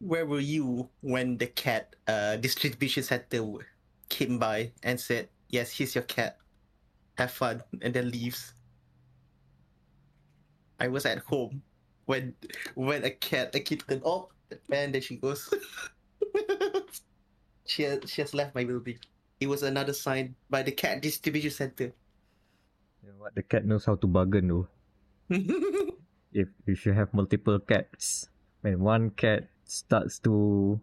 where were you when the cat uh distribution center came by and said, "Yes, here's your cat. Have fun," and then leaves? I was at home when when a cat a kitten oh and then she goes. she has, she has left my building. It was another sign by the cat distribution center. You know what? The cat knows how to bargain though. if if you have multiple cats, when one cat starts to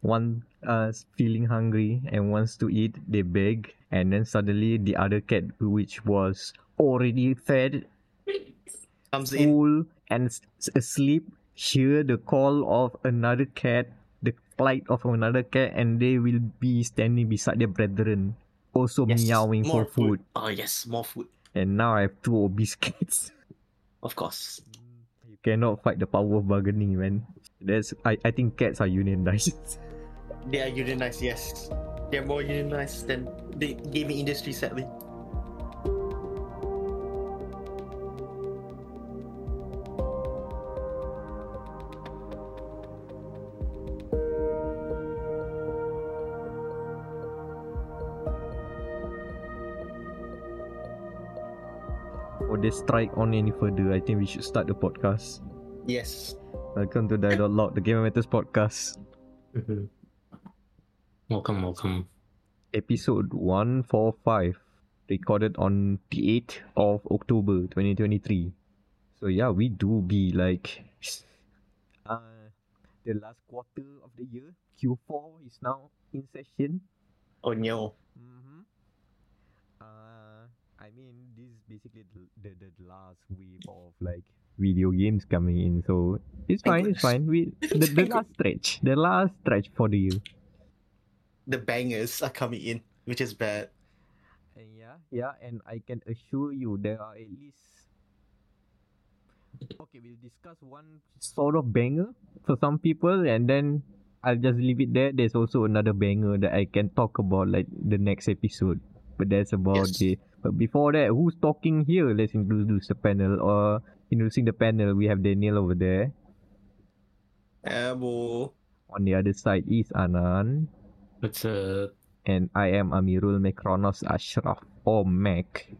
one uh feeling hungry and wants to eat, they beg, and then suddenly the other cat, which was already fed, Comes in. full and s- asleep, hear the call of another cat, the plight of another cat, and they will be standing beside their brethren, also Yes, meowing more for food. Oh yes, more food. And now I have two obese cats. Of course. You cannot fight the power of bargaining, man. That's I, I think cats are unionized. They are unionized, yes. They're more unionized than the gaming industry, sadly. or they strike on any further, I think we should start the podcast. Yes. Welcome to Dialogue Log, the Game Matters podcast, Welcome, welcome. episode one four five, recorded on the eighth of October, twenty twenty three. So yeah, we do be like, uh, the last quarter of the year. Q four is now in session. Oh no. Mm-hmm. Uh, I mean, this is basically the, the, the last wave of like video games coming in, so it's fine. It's fine. We the, the last stretch, the last stretch for the year. The bangers are coming in, which is bad. And yeah, yeah, and I can assure you there are at least. Okay, we'll discuss one sort of banger for some people, and then I'll just leave it there. There's also another banger that I can talk about like the next episode. But that's about Yes. it. But before that, who's talking here? Let's introduce the panel. Or introducing the panel, we have Danial over there. Uh, On the other side is Anan. What's up? and I am Amirul Mekronos Ashraf or Meck.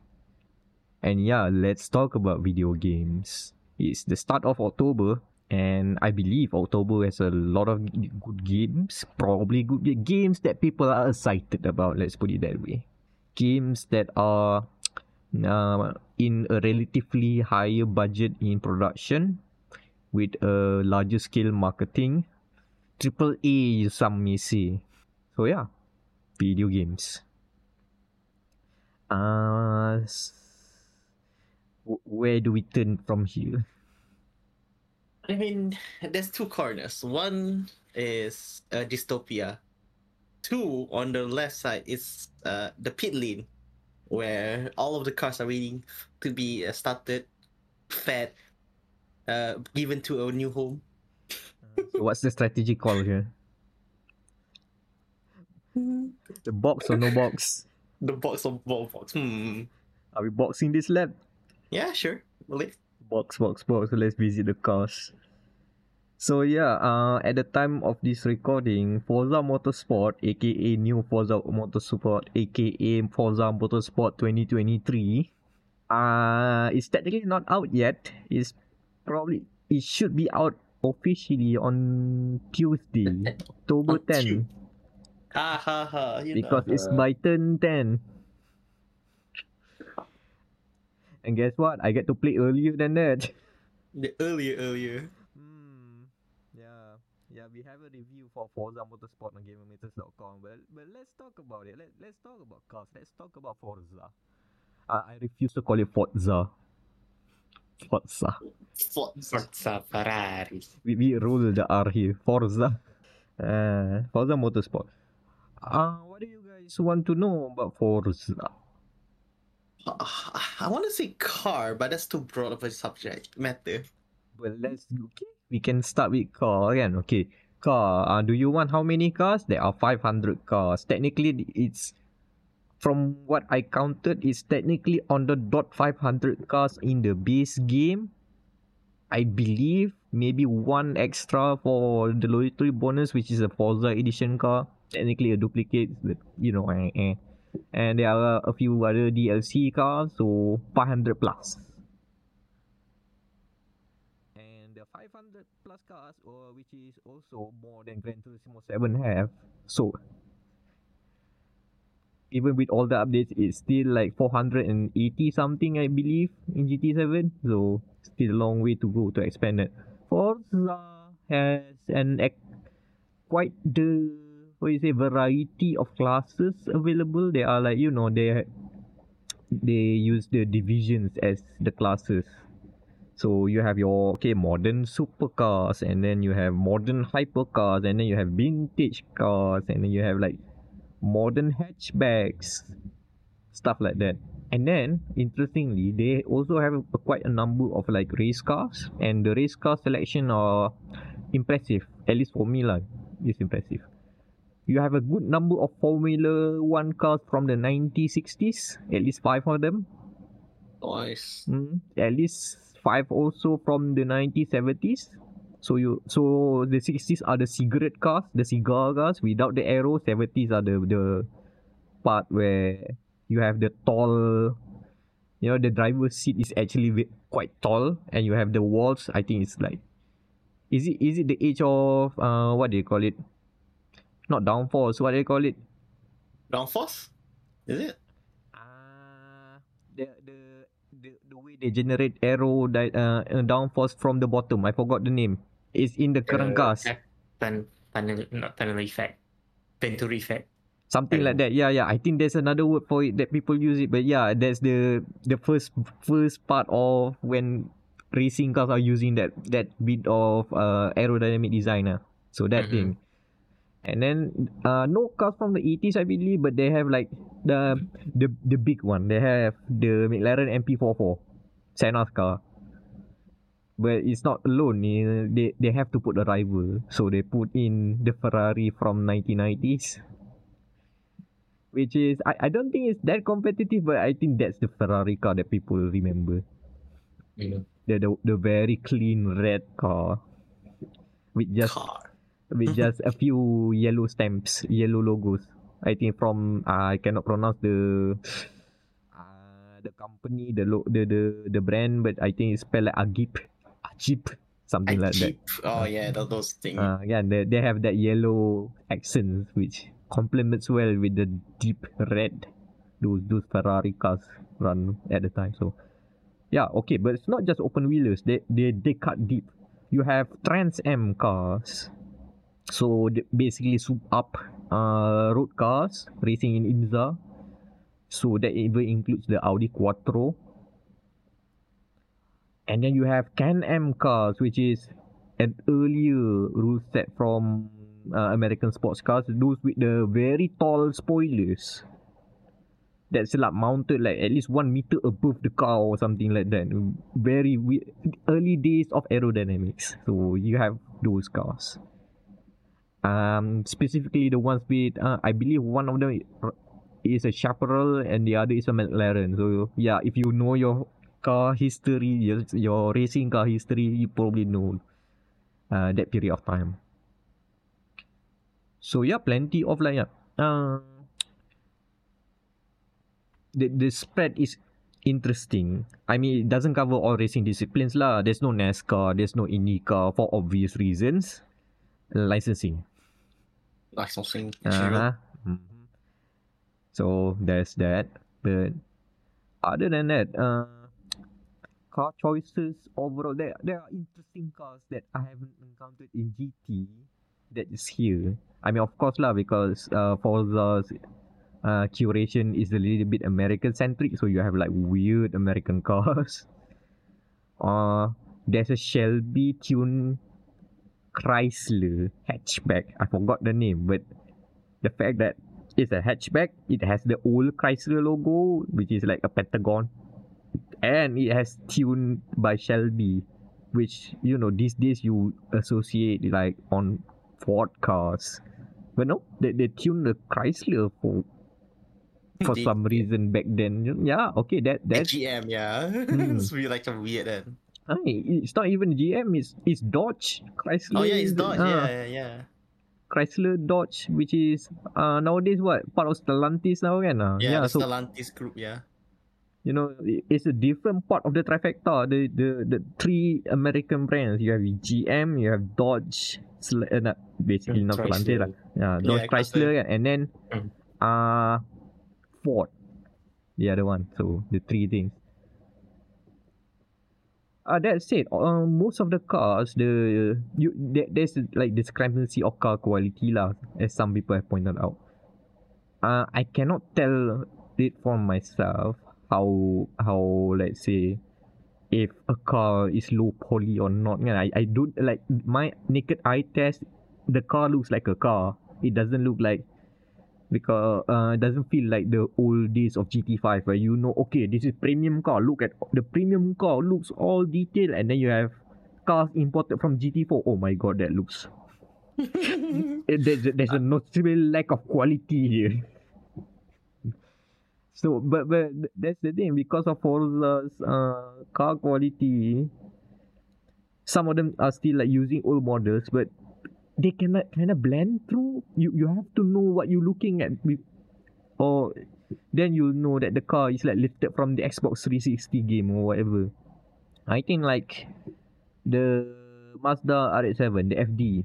And yeah, let's talk about video games. It's the start of October, and I believe October has a lot of good games. Probably good games that people are excited about. Let's put it that way. Games that are uh, in a relatively higher budget in production, with a larger scale marketing. Triple A, some may say. So yeah, video games. Uh, where do we turn from here? I mean, there's two corners. One is uh, dystopia. Two on the left side is uh, the pit lane, where all of the cars are waiting to be uh, started, fed, uh, given to a new home. So what's the strategy call here? The box or no box? The box of no box. Hmm. Are we boxing this lab? Yeah, sure. Well, Box, box, box. Let's visit the cars. So yeah, uh, at the time of this recording, Forza Motorsport, aka New Forza Motorsport, aka Forza Motorsport 2023, uh, is technically not out yet. It's probably it should be out officially on Tuesday, October On 10, Ha ha ha. Because know, it's by turn 10. And guess what? I get to play earlier than that. the earlier earlier. We have a review for Forza Motorsport on GamerMatters.com. But but let's talk about it. Let, let's talk about cars. Let's talk about Forza. Uh, I refuse to call it Forza. Forza. Forza Ferrari. We, we roll the R here. Forza. Uh, Forza Motorsport. Uh, what do you guys want to know about Forza? Uh, I want to say car, but that's too broad of a subject matter. Well, let's okay. We can start with car again. Okay, car. Uh, do you want how many cars? There are five hundred cars. Technically, it's from what I counted. It's technically on the dot five hundred cars in the base game, I believe maybe one extra for the loyalty bonus, which is a Forza edition car. Technically a duplicate, but you know, eh, eh. and there are a few other DLC cars, so 500 plus. And the 500 plus cars, or which is also more than Gran Turismo 7 have, so even with all the updates, it's still like 480 something, I believe, in GT7. So still a long way to go to expand it. Forza has an quite the what you say variety of classes available. They are like you know they they use the divisions as the classes. So you have your okay modern supercars, and then you have modern hypercars, and then you have vintage cars, and then you have like modern hatchbacks, stuff like that. And then, interestingly, they also have a, quite a number of like race cars, and the race car selection are impressive. At least for me, like, it's impressive. You have a good number of Formula One cars from the 1960s, at least five of them. Nice. Mm, at least five also from the 1970s. So you so the 60s are the cigarette cars, the cigar cars without the aero. 70s are the the part where you have the tall you know the driver's seat is actually quite tall and you have the walls i think it's like is it is it the age of uh what do you call it not downforce what do you call it Downforce? Is it? uh the the the, the way they generate aero that uh, uh downforce from the bottom i forgot the name it's in the current cars Pan, panel, not panel effect. Venturi effect. something like that yeah yeah i think there's another word for it that people use it but yeah that's the the first first part of when racing cars are using that that bit of uh, aerodynamic designer. uh. so that Mhm. thing and then uh no cars from the 80s i believe but they have like the the the big one they have the mclaren mp4/4 senna's car but it's not alone they they have to put a rival so they put in the ferrari from 1990s which is I, I don't think it's that competitive, but I think that's the Ferrari car that people remember. Mm. The the, the very clean red car with just Car. with just a few yellow stamps, yellow logos. I think from uh, I cannot pronounce the uh, the company, the lo- the the the brand, but I think it's spelled like Agip, Agip, something like that. Oh yeah, tho- those things. Uh, yeah, they, they have that yellow accents which complements well with the deep red those those Ferrari cars run at the time. So yeah, okay, but it's not just open wheelers. They they they cut deep. You have Trans Am cars. So basically soup up uh road cars racing in IMSA. So that even includes the Audi Quattro. And then you have Can Am cars, which is an earlier rule set from uh, American sports cars, those with the very tall spoilers. That's like mounted like at least one meter above the car or something like that. Very early days of aerodynamics. So you have those cars. Um, specifically the ones with uh, I believe one of them is a Chaparral and the other is a McLaren. So yeah, if you know your car history, your, your racing car history, you probably know uh, that period of time. So yeah, plenty of like yeah. Uh, the the spread is interesting. I mean, it doesn't cover all racing disciplines lah. There's no NASCAR, there's no IndyCar for obvious reasons. Licensing. Licensing. Uh-huh. So there's that. But other than that, uh, car choices overall, there there are interesting cars that I haven't encountered in GT that is here. I mean, of course lah, because uh, Forza's uh, curation is a little bit American centric, so you have like weird American cars. Uh, there's a Shelby tune Chrysler hatchback. I forgot the name, but the fact that it's a hatchback, it has the old Chrysler logo, which is like a pentagon, and it has tuned by Shelby, which you know these days you associate like on Ford cars, but no, they they tuned the Chrysler for for They- some reason back then. Yeah, okay, that that's GM, yeah. Hmm. it's really like a weird and Ay, it's not even GM. It's it's Dodge. Chrysler. Oh yeah, it's Dodge. Yeah, yeah, yeah. Chrysler Dodge, which is uh nowadays what part of Stellantis now kan? ah? Yeah, the so Stellantis group. Yeah. you know it's a different part of the trifecta. The the the three American brands. You have GM, you have Dodge, Sl- uh, not, basically not Stellantis lah. Yeah, Dodge Yeah, Chrysler, Chrysler. kan? and then Mm. uh Ford, the other one. So the three things. Uh, that said, uh, most of the cars, the you there, there's like discrepancy of car quality lah, as some people have pointed out. Uh, I cannot tell it for myself how how let's say if a car is low poly or not. I I don't like my naked eye test. The car looks like a car. It doesn't look like because uh, it doesn't feel like the old days of GT5 where you know okay this is premium car look at the premium car looks all detailed and then you have cars imported from GT4 oh my god that looks Eh, there's, a- there's a noticeable lack of quality here. So but but that's the thing because of Forza's uh, car quality some of them are still like using old models but they cannot kind of blend through. You you have to know what you're looking at, or then you'll know that the car is like lifted from the Xbox 360 game or whatever. I think like the Mazda RX-7, the FD.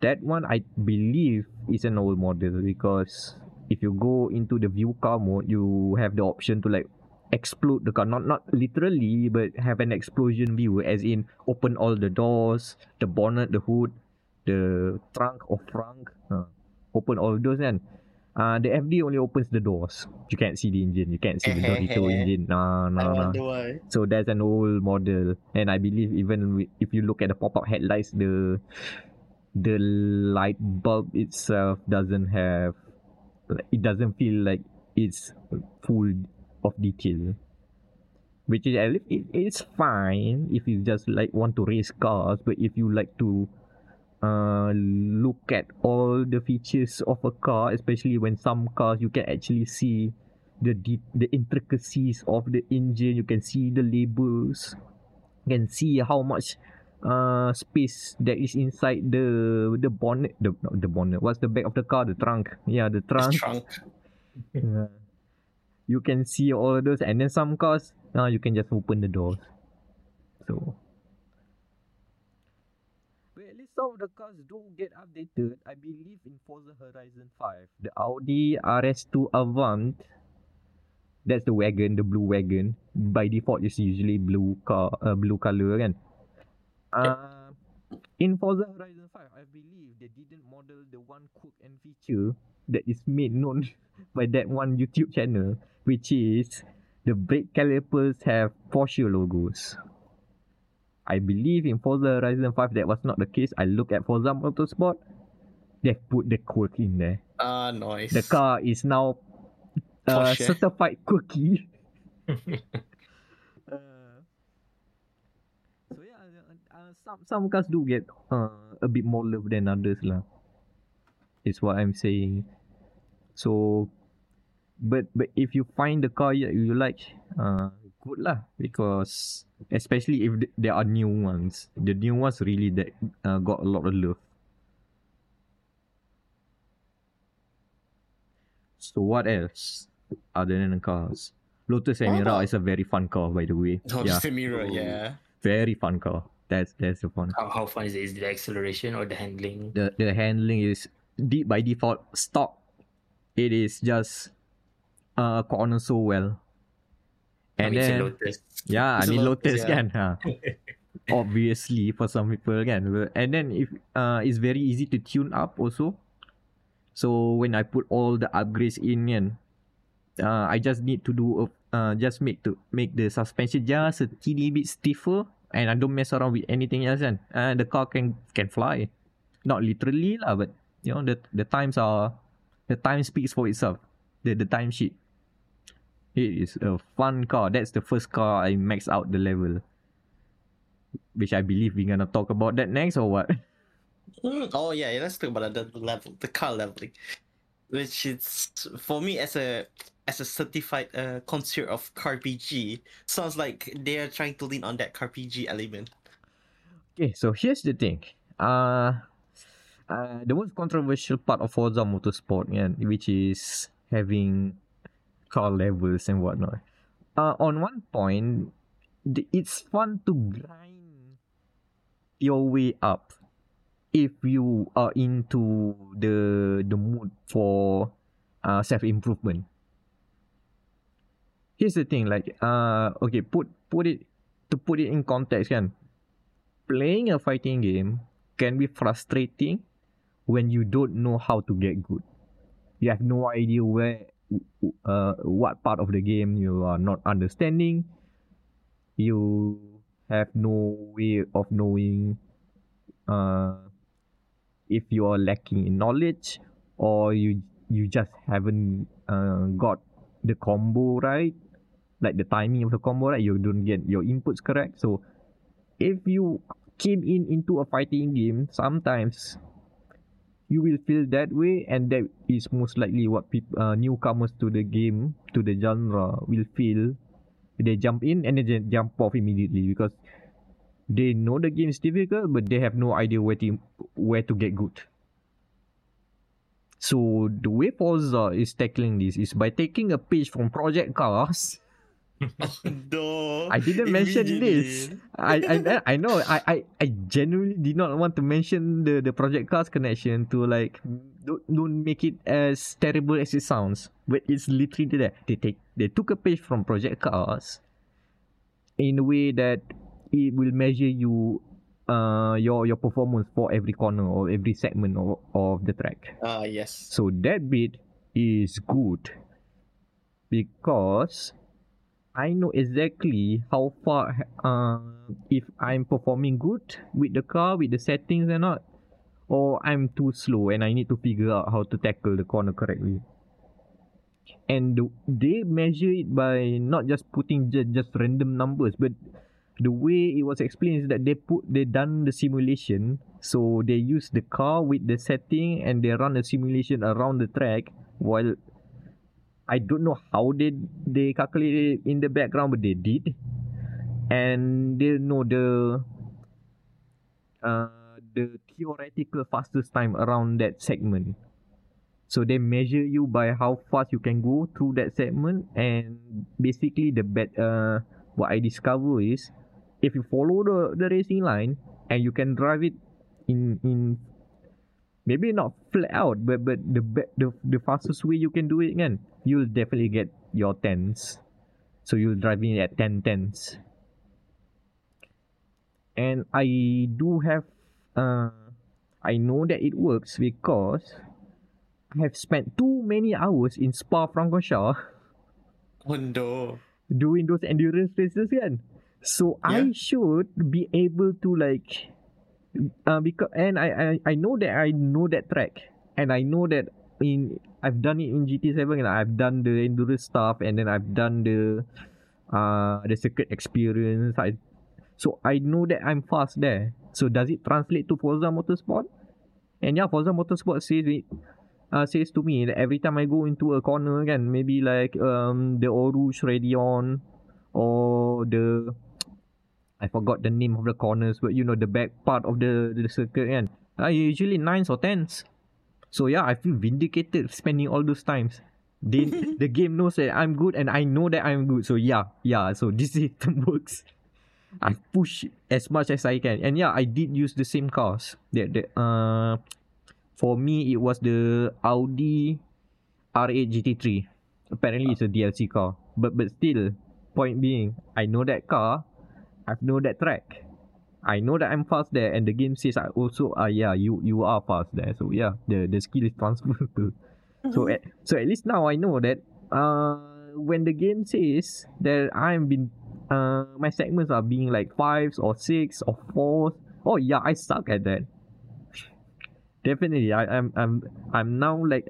That one I believe is an old model because if you go into the view car mode, you have the option to like explode the car. Not not literally but have an explosion view as in open all the doors the bonnet the hood the trunk or trunk uh, open all those kan? Uh, the FD only opens the doors. You can't see the engine. You can't see the Dorito engine. Nah nah nah so that's an old model. And I believe even if you look at the pop-up headlights the the light bulb itself doesn't have it doesn't feel like it's full of detail which is at least it, it's fine if you just like want to race cars but if you like to uh look at all the features of a car especially when some cars you can actually see the de- the intricacies of the engine you can see the labels you can see how much uh space that is inside the the bonnet the not the bonnet what's the back of the car the trunk yeah the trunk trunk. yeah. You can see all of those, and then some cars, uh, you can just open the doors. So, but at least some of the cars do get updated. I believe in Forza Horizon 5, the Audi RS2 Avant. That's the wagon, the blue wagon. By default, it's usually blue car, uh, blue color, kan? Uh, in Forza Horizon 5, I believe they didn't model the one quirk and feature that is made known by that one YouTube channel, which is the brake calipers have Porsche logos. I believe in Forza Horizon 5 that was not the case. I look at Forza Motorsport, they put the quirk in there. Ah, nice. The car is now uh, certified quirky. uh, so yeah, uh, uh, some some cars do get uh, a bit more love than others lah. Is what I'm saying. So, but but if you find the car that you like, uh, good lah because especially if th- there are new ones, the new ones really that uh, got a lot of love. So what else other than the cars? Lotus Emira about- is a very fun car, by the way. Oh, yeah, just the Oh. yeah. very fun car. That's that's the fun. How, how fun is it? Is it the acceleration or the handling? The the handling is deep by default stock. It is just uh corner so well. I And mean, it's a then Lotus. yeah, I It's a mean Lotus, Lotus yeah. kan. Ha. Obviously for some people kan. And then if uh it's very easy to tune up also. So when I put all the upgrades in kan, uh, I just need to do a, uh just make to make the suspension just a teeny bit stiffer and I don't mess around with anything else and Uh, the car can can fly. Not literally lah, but you know the the times are the time speaks for itself. The the time sheet. It is a fun car. That's the first car I maxed out the level. Which I believe we're gonna talk about that next or what? Mm, Oh yeah, yeah, let's talk about the, the level, the car leveling. which is for me as a as a certified uh, connoisseur of CarPG, sounds like they are trying to lean on that CarPG element. Okay, so here's the thing. Uh, uh the most controversial part of Forza Motorsport, yeah, which is having car levels and whatnot. Uh, on one point, it's fun to grind your way up if you are into the the mood for uh, self improvement. Here's the thing, like uh okay, put put it to put it in context, can playing a fighting game can be frustrating when you don't know how to get good. You have no idea where uh what part of the game you are not understanding. You have no way of knowing uh if you are lacking in knowledge or you you just haven't uh, got the combo right like the timing of the combo right you don't get your inputs correct so if you came in into a fighting game sometimes you will feel that way and that is most likely what people uh, newcomers to the game to the genre will feel they jump in and they jump off immediately because they know the game is difficult, but they have no idea where to where to get good. So the way Forza is tackling this is by taking a page from Project Cars. no, I didn't mention this. I, I I know I, I I genuinely did not want to mention the the Project Cars connection to like don't, don't make it as terrible as it sounds. But it's literally that they take they took a page from Project Cars in a way that it will measure you uh your your performance for every corner or every segment of, of the track. Ah uh, yes. So that bit is good because I know exactly how far uh if I'm performing good with the car with the settings or not or I'm too slow and I need to figure out how to tackle the corner correctly. And they measure it by not just putting just, just random numbers but the way it was explained is that they put they done the simulation so they use the car with the setting and they run a simulation around the track while I don't know how they they calculate it in the background but they did. And they know the uh the theoretical fastest time around that segment. So they measure you by how fast you can go through that segment. And basically the bet uh what I discover is if you follow the, the racing line and you can drive it in in maybe not flat out but but the the the fastest way you can do it again you'll definitely get your tens. So you'll drive in at 10 tens. And i do have uh i know that it works because i have spent too many hours in spa francorchamps oh no doing those endurance races kan? So yeah. I should be able to like uh, because and I, I I know that I know that track. And I know that in I've done it in GT7 and I've done the endurance stuff and then I've done the uh the circuit experience. I so I know that I'm fast there. So does it translate to Forza Motorsport? And yeah Forza Motorsport says it uh, says to me that every time I go into a corner again maybe like um the Eau Rouge Raidillon or the I forgot the name of the corners, but you know the back part of the the circuit kan. Uh, usually nines or tens. So yeah, I feel vindicated spending all those times. They, the game knows that I'm good and I know that I'm good. So yeah, yeah. So this system works. I push as much as I can, and yeah, I did use the same cars. That the uh, for me it was the Audi R8 GT3. Apparently, it's a DLC car, but but still, point being, I know that car I've know that track. I know that I'm fast there, and the game says I also ah uh, yeah you you are fast there. So yeah, the the skill is transferable. so at so at least now I know that uh when the game says that I'm been uh my segments are being like fives or six or fours. Oh yeah, I suck at that. Definitely, I, I'm I'm I'm now like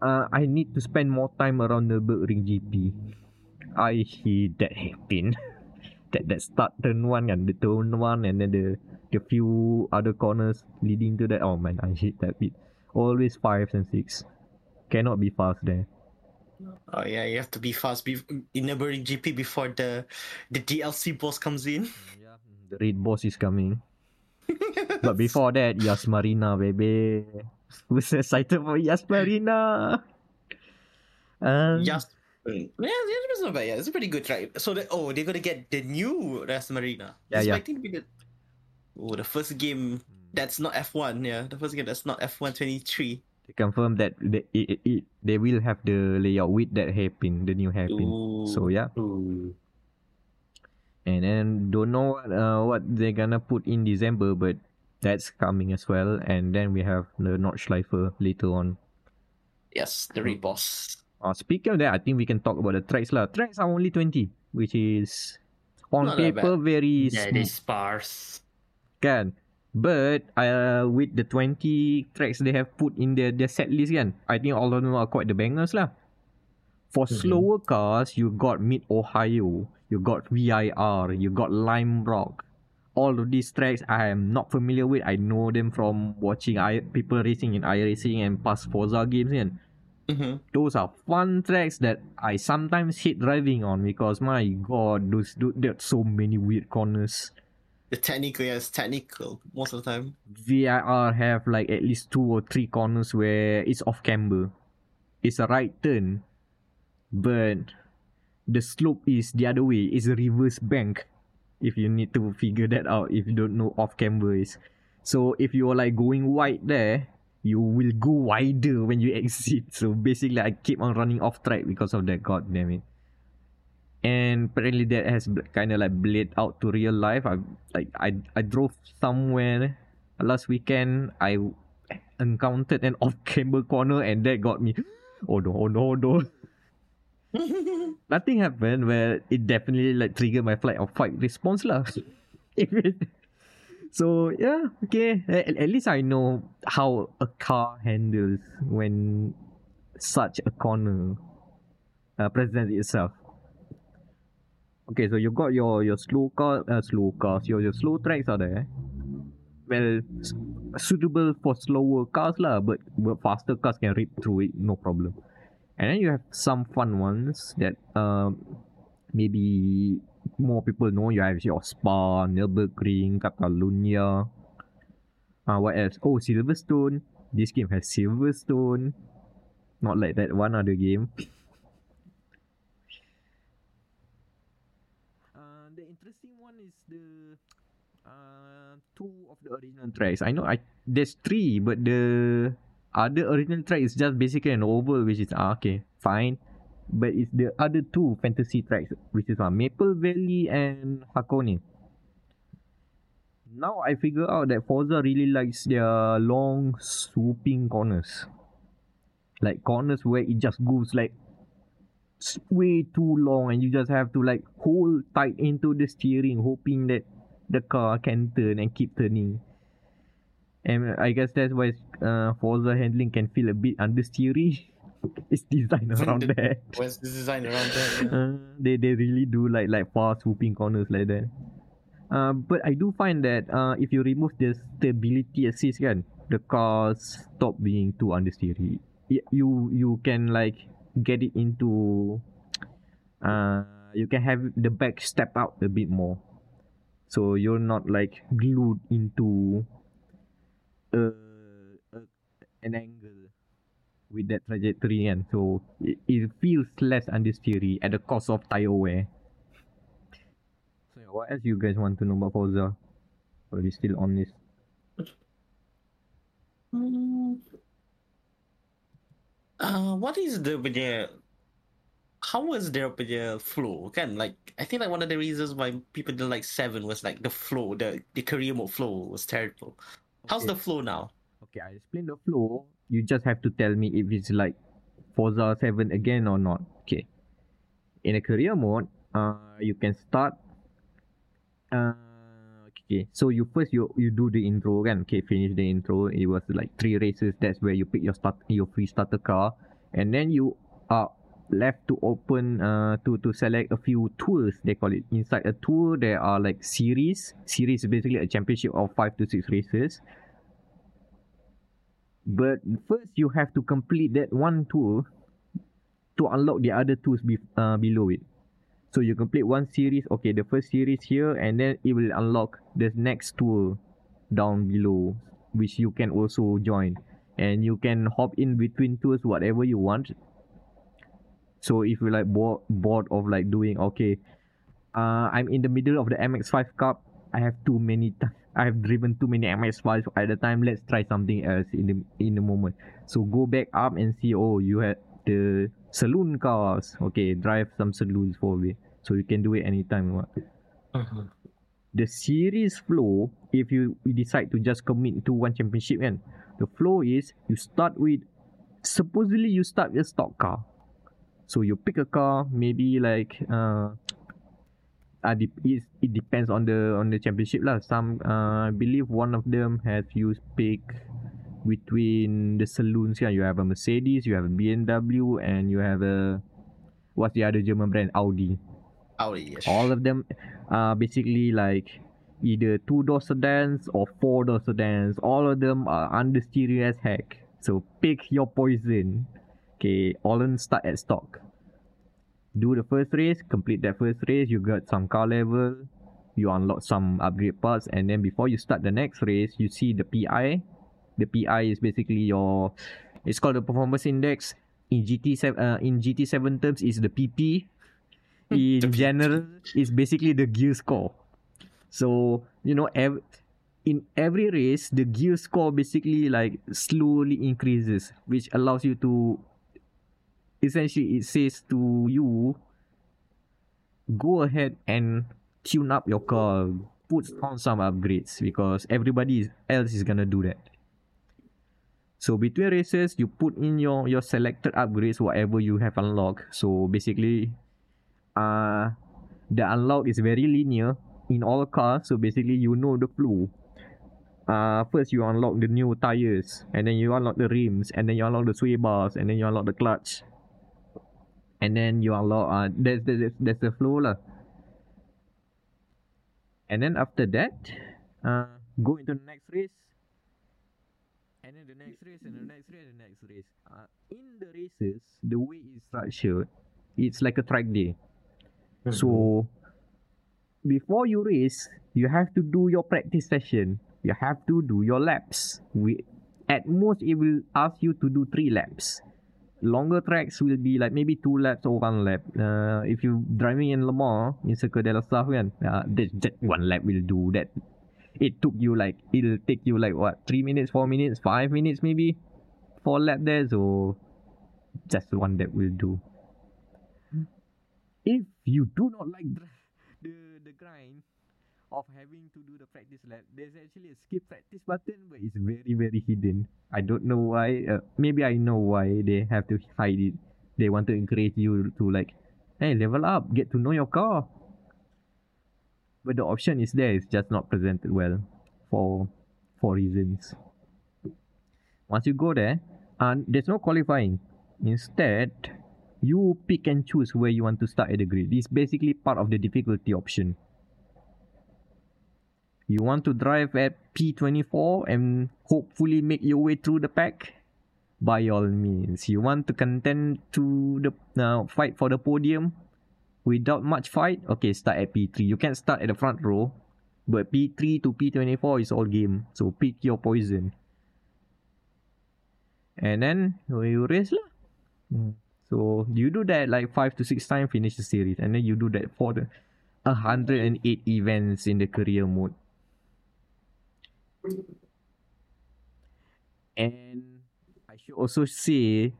uh I need to spend more time around the Ring GP. I hate that happen. that that start turn one and the turn one and then the the few other corners leading to that oh man I hate that bit always fives and six cannot be fast there. Oh yeah, you have to be fast be- in Nürburgring GP before the the DLC boss comes in. Yeah, the raid boss is coming. But before that, Yas Marina, baby. Who's excited for Yas Marina? Um, Just yeah, yeah, it's not bad. Yeah, it's a pretty good track. So that oh, they're gonna get the new Yas Marina. Yeah, yeah. Expecting to be the oh the first game that's not F one. Yeah, the first game that's not F one twenty three. They confirm that they, it, it, it, they will have the layout with that hairpin, the new hairpin. So yeah, Ooh. and then don't know what, uh, what they're gonna put in December, but that's coming as well. And then we have the Nordschleife later on. Yes, the raid boss. Uh, speaking of that, I think we can talk about the tracks lah. Tracks are only twenty, which is on Not paper very Yeah, it sparse. kan? But uh, with the 20 tracks they have put in their, their set list kan I think all of them are quite the bangers lah. For Mhm. slower cars you got Mid Ohio you got VIR you got Lime Rock. All of these tracks I am not familiar with. I know them from watching I, people racing in iRacing and past Forza games kan Mm-hmm. those are fun tracks that I sometimes hate driving on because my god those there's so many weird corners The technical, yes, technical most of the time. VIR have like at least two or three corners where it's off camber. It's a right turn, but the slope is the other way. It's a reverse bank. If you need to figure that out, if you don't know off camber is. So if you're like going wide there, you will go wider when you exit. So basically, I keep on running off track because of that. God damn it. And apparently that has kind of like bled out to real life. I like I I drove somewhere last weekend. I encountered an off-camber corner and that got me. Oh no! Oh no! Oh no! Nothing happened. Where it definitely like triggered my flight or fight response lah. If it- so yeah, okay. At, at least I know how a car handles when such a corner uh, presents itself. Okay, so you got your your slow car, uh, slow cars, your your slow tracks are there. Well, suitable for slower cars lah, but, but faster cars can rip through it, no problem. And then you have some fun ones that um maybe more people know. You have your Spa, Nürburgring, Catalunya. Uh, what else? Oh, Silverstone. This game has Silverstone. Not like that one other game. Uh, the interesting one is the uh, two of the original tracks. I know I there's three, but the other original track is just basically an oval, which is ah, okay, fine. But it's the other two fantasy tracks, which is uh, Maple Valley and Hakone. Now I figure out that Forza really likes their long swooping corners. Like corners where it just goes like way too long and you just have to like hold tight into the steering hoping that the car can turn and keep turning. And I guess that's why uh, Forza handling can feel a bit understeery. it's designed around The- that. What's the design around that? yeah. Uh, they they really do like like fast swooping corners like that. Uh, but I do find that uh, if you remove the stability assist kan, the cars stop being too understeery. You you can like get it into uh you can have the back step out a bit more. So you're not like glued into a, a an angle with that trajectory and So it, it feels less understeery at the cost of tire wear. So yeah, what else you guys want to know about Forza? Or is still on this? Uh, what is the punya how was their punya flow kan like I think like one of the reasons why people didn't like seven was like the flow the the career mode flow was terrible how's Okay. the flow now Okay, I explain the flow. You just have to tell me if it's like Forza 7 again or not. Okay. In a career mode, uh, you can start. Uh, okay, so you first you you do the intro again. Okay, finish the intro. It was like three races. That's where you pick your start your free starter car, and then you are left to open uh to to select a few tours. They call it inside a tour. There are like series. Series is basically a championship of five to six races But first, you have to complete that one tour to unlock the other tools be- uh, below it. So you complete one series, okay, the first series here, and then it will unlock the next tour down below, which you can also join. And you can hop in between tours whatever you want. So if you're like bored, bored of like doing, okay, uh, I'm in the middle of the MX5 Cup, I have too many, t- I have driven too many MX5 at the time, let's try something else in the, in the moment. So go back up and see, oh, you had the saloon cars. Okay, drive some saloons for me. So you can do it anytime. what. Mhm. The series flow, if you you decide to just commit to one championship, kan, the flow is you start with supposedly you start with a stock car. So you pick a car, maybe like uh, uh it, it depends on the on the championship lah. Some uh, I believe one of them has you pick between the saloons. Yeah, you have a Mercedes, you have a BMW, and you have a what's the other German brand? Audi. Audi. Yes. All of them are basically like either two door sedans or four door sedans. All of them are understeery as heck. So pick your poison. Okay, all start at stock. Do the first race, complete that first race, you got some car level, you unlock some upgrade parts, and then before you start the next race, you see the PI. The PI is basically your it's called the performance index. In GT seven uh, in GT seven terms is the PP. In general, is basically the gear score. So you know, ev- in every race, the gear score basically like slowly increases, which allows you to essentially it says to you go ahead and tune up your car, put on some upgrades because everybody else is gonna do that. So between races, you put in your your selected upgrades, whatever you have unlocked. So basically, uh the unlock is very linear in all cars. So basically, you know the flow. Uh, first you unlock the new tires, and then you unlock the rims, and then you unlock the sway bars, and then you unlock the clutch, and then you unlock uh that's that's that's the flow lah. And then after that, uh, go into the next race. And then the next race and the next race and the next race. Uh, in the races, the way it's structured, it's like a track day. So before you race, you have to do your practice session. You have to do your laps. We at most it will ask you to do three laps. Longer tracks will be like maybe two laps or one lap. Uh, if you driving in Le Mans in Circuit de la kan, uh, that, that one lap will do that. It took you like it'll take you like what three minutes, four minutes, five minutes maybe, for a lap there. So just one lap will do. If you do not like the the grind of having to do the practice lap, there's actually a skip practice button, but it's very very hidden. I don't know why. Uh, maybe I know why they have to hide it. They want to encourage you to like, hey, level up, get to know your car. But the option is there. It's just not presented well, for for reasons. Once you go there, and there's no qualifying. Instead, you pick and choose where you want to start at the grid. It's basically part of the difficulty option. You want to drive at P24 and hopefully make your way through the pack? By all means. You want to contend to the uh, fight for the podium without much fight? Okay, start at P3. You can't start at the front row, but P3 to P24 is all game. So pick your poison. And then you race lah. Hmm. So you do that like five to six times, finish the series, and then you do that for the hundred and eight events in the career mode. And I should also say,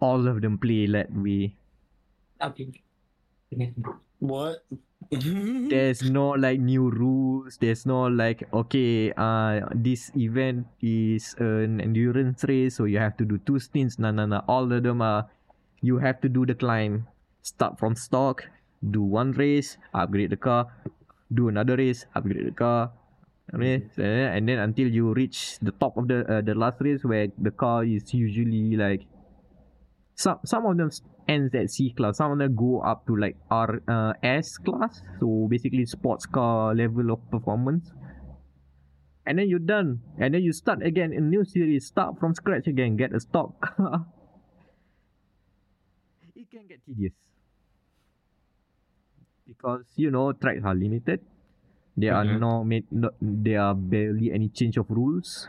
all of them play that way. Okay. What? There's no like new rules. There's no like okay, uh, this event is an endurance race, so you have to do two stints. No, no, no. All of them are, you have to do the climb. Start from stock, do one race, upgrade the car, do another race, upgrade the car, race, eh, and then until you reach the top of the uh, the last race where the car is usually like some some of them ends at C class. Some of them go up to like R uh, S class. So basically sports car level of performance. and then you're done, and then you start again a new series, start from scratch again, get a stock car. it can get tedious because you know tracks are limited. There are Mhm. no made, no, there are barely any change of rules,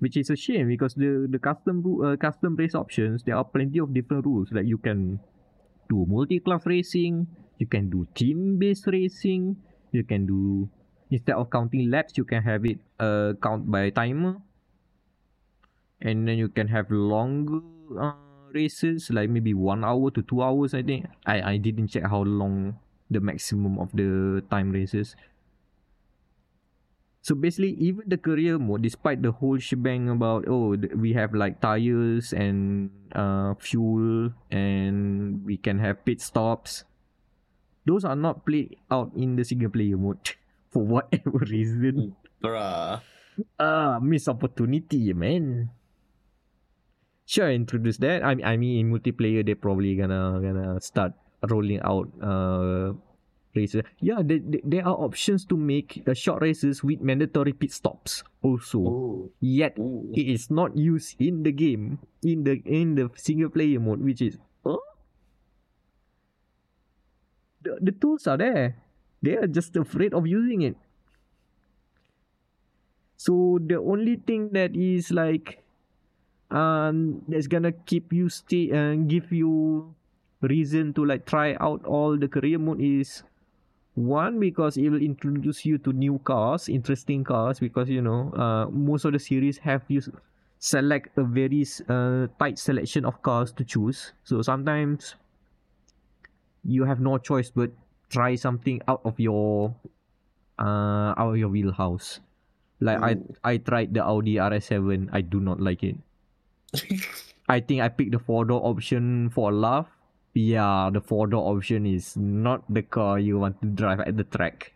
which is a shame because the the custom uh, custom race options there are plenty of different rules. Like you can do multi-class racing, you can do team-based racing, you can do instead of counting laps, you can have it uh count by timer, and then you can have longer uh, races like maybe one hour to two hours. I think I I didn't check how long the maximum of the time races. So basically, even the career mode, despite the whole shebang about oh we have like tires and uh, fuel and we can have pit stops, those are not played out in the single player mode for whatever reason. Bruh. Ah, missed opportunity, man. Sure, introduce that. I I mean, in multiplayer, they probably gonna gonna start rolling out uh races. Yeah, there, there- are options to make the short races with mandatory pit stops also. Ooh. Yet Ooh. it is not used in the game in the in the single player mode, which is huh? the the tools are there. They are just afraid of using it. So the only thing that is like um that's gonna keep you stay and give you reason to like try out all the career mode is one because it will introduce you to new cars, interesting cars because you know uh most of the series have you select a very uh, tight selection of cars to choose. So sometimes you have no choice but try something out of your uh out of your wheelhouse. Like Ooh. I I tried the Audi RS7. I do not like it. I think I picked the four door option for a laugh. Yeah, the four door option is not the car you want to drive at the track.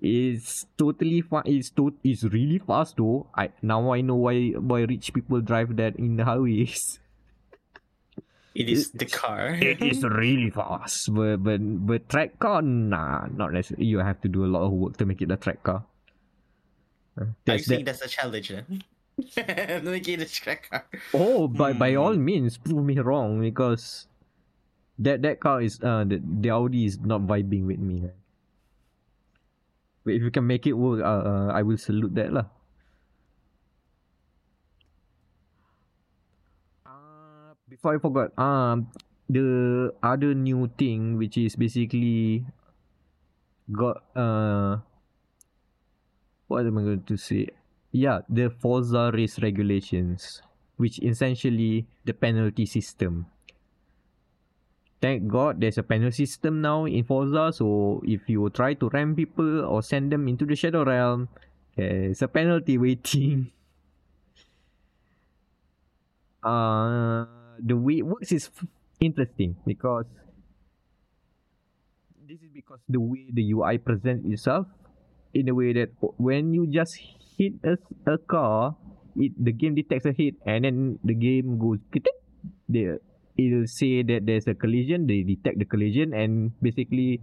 It's totally fun. It's to- It's really fast though. I now I know why why rich people drive that in the highways. It is the car. it is really fast, but but but track car nah, not necessarily. You have to do a lot of work to make it a track car. Uh, I that's think that- that's a challenge then. Make it a track car. Oh, by by all Hmm. means, prove me wrong because that that car is uh the, the Audi is not vibing with me. man. But if you can make it work, uh, uh I will salute that lah. Uh, before I forgot, um, the other new thing which is basically got uh, what am I going to say? Yeah, the Forza race regulations, which essentially the penalty system. Thank God there's a penalty system now in Forza, so if you try to ram people or send them into the Shadow Realm, there's a penalty waiting. Uh, the way it works is interesting because this is because the way the UI presents itself in a way that when you just hit a, a car, it the game detects a hit and then the game goes they it'll say that there's a collision, they detect the collision and basically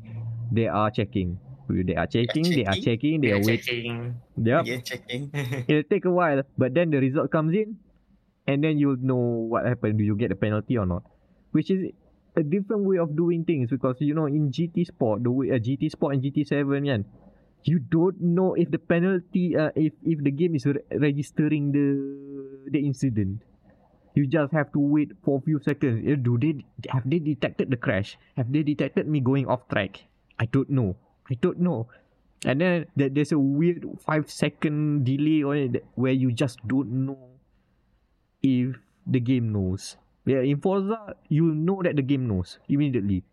they are checking. They are checking, they are checking, they are waiting. checking. Yep. Again checking. It'll take a while, but then the result comes in, and then you'll know what happened. Do you get a penalty or not? Which is a different way of doing things because you know in GT Sport, the way uh, GT Sport and GT Seven, yan, you don't know if the penalty, uh, if if the game is re- registering the the incident. You just have to wait for a few seconds. Uh, Do they have they detected the crash? Have they detected me going off track? I don't know. I don't know. And then there's a weird five second delay on it where you just don't know if the game knows. Yeah, in Forza, you know that the game knows immediately.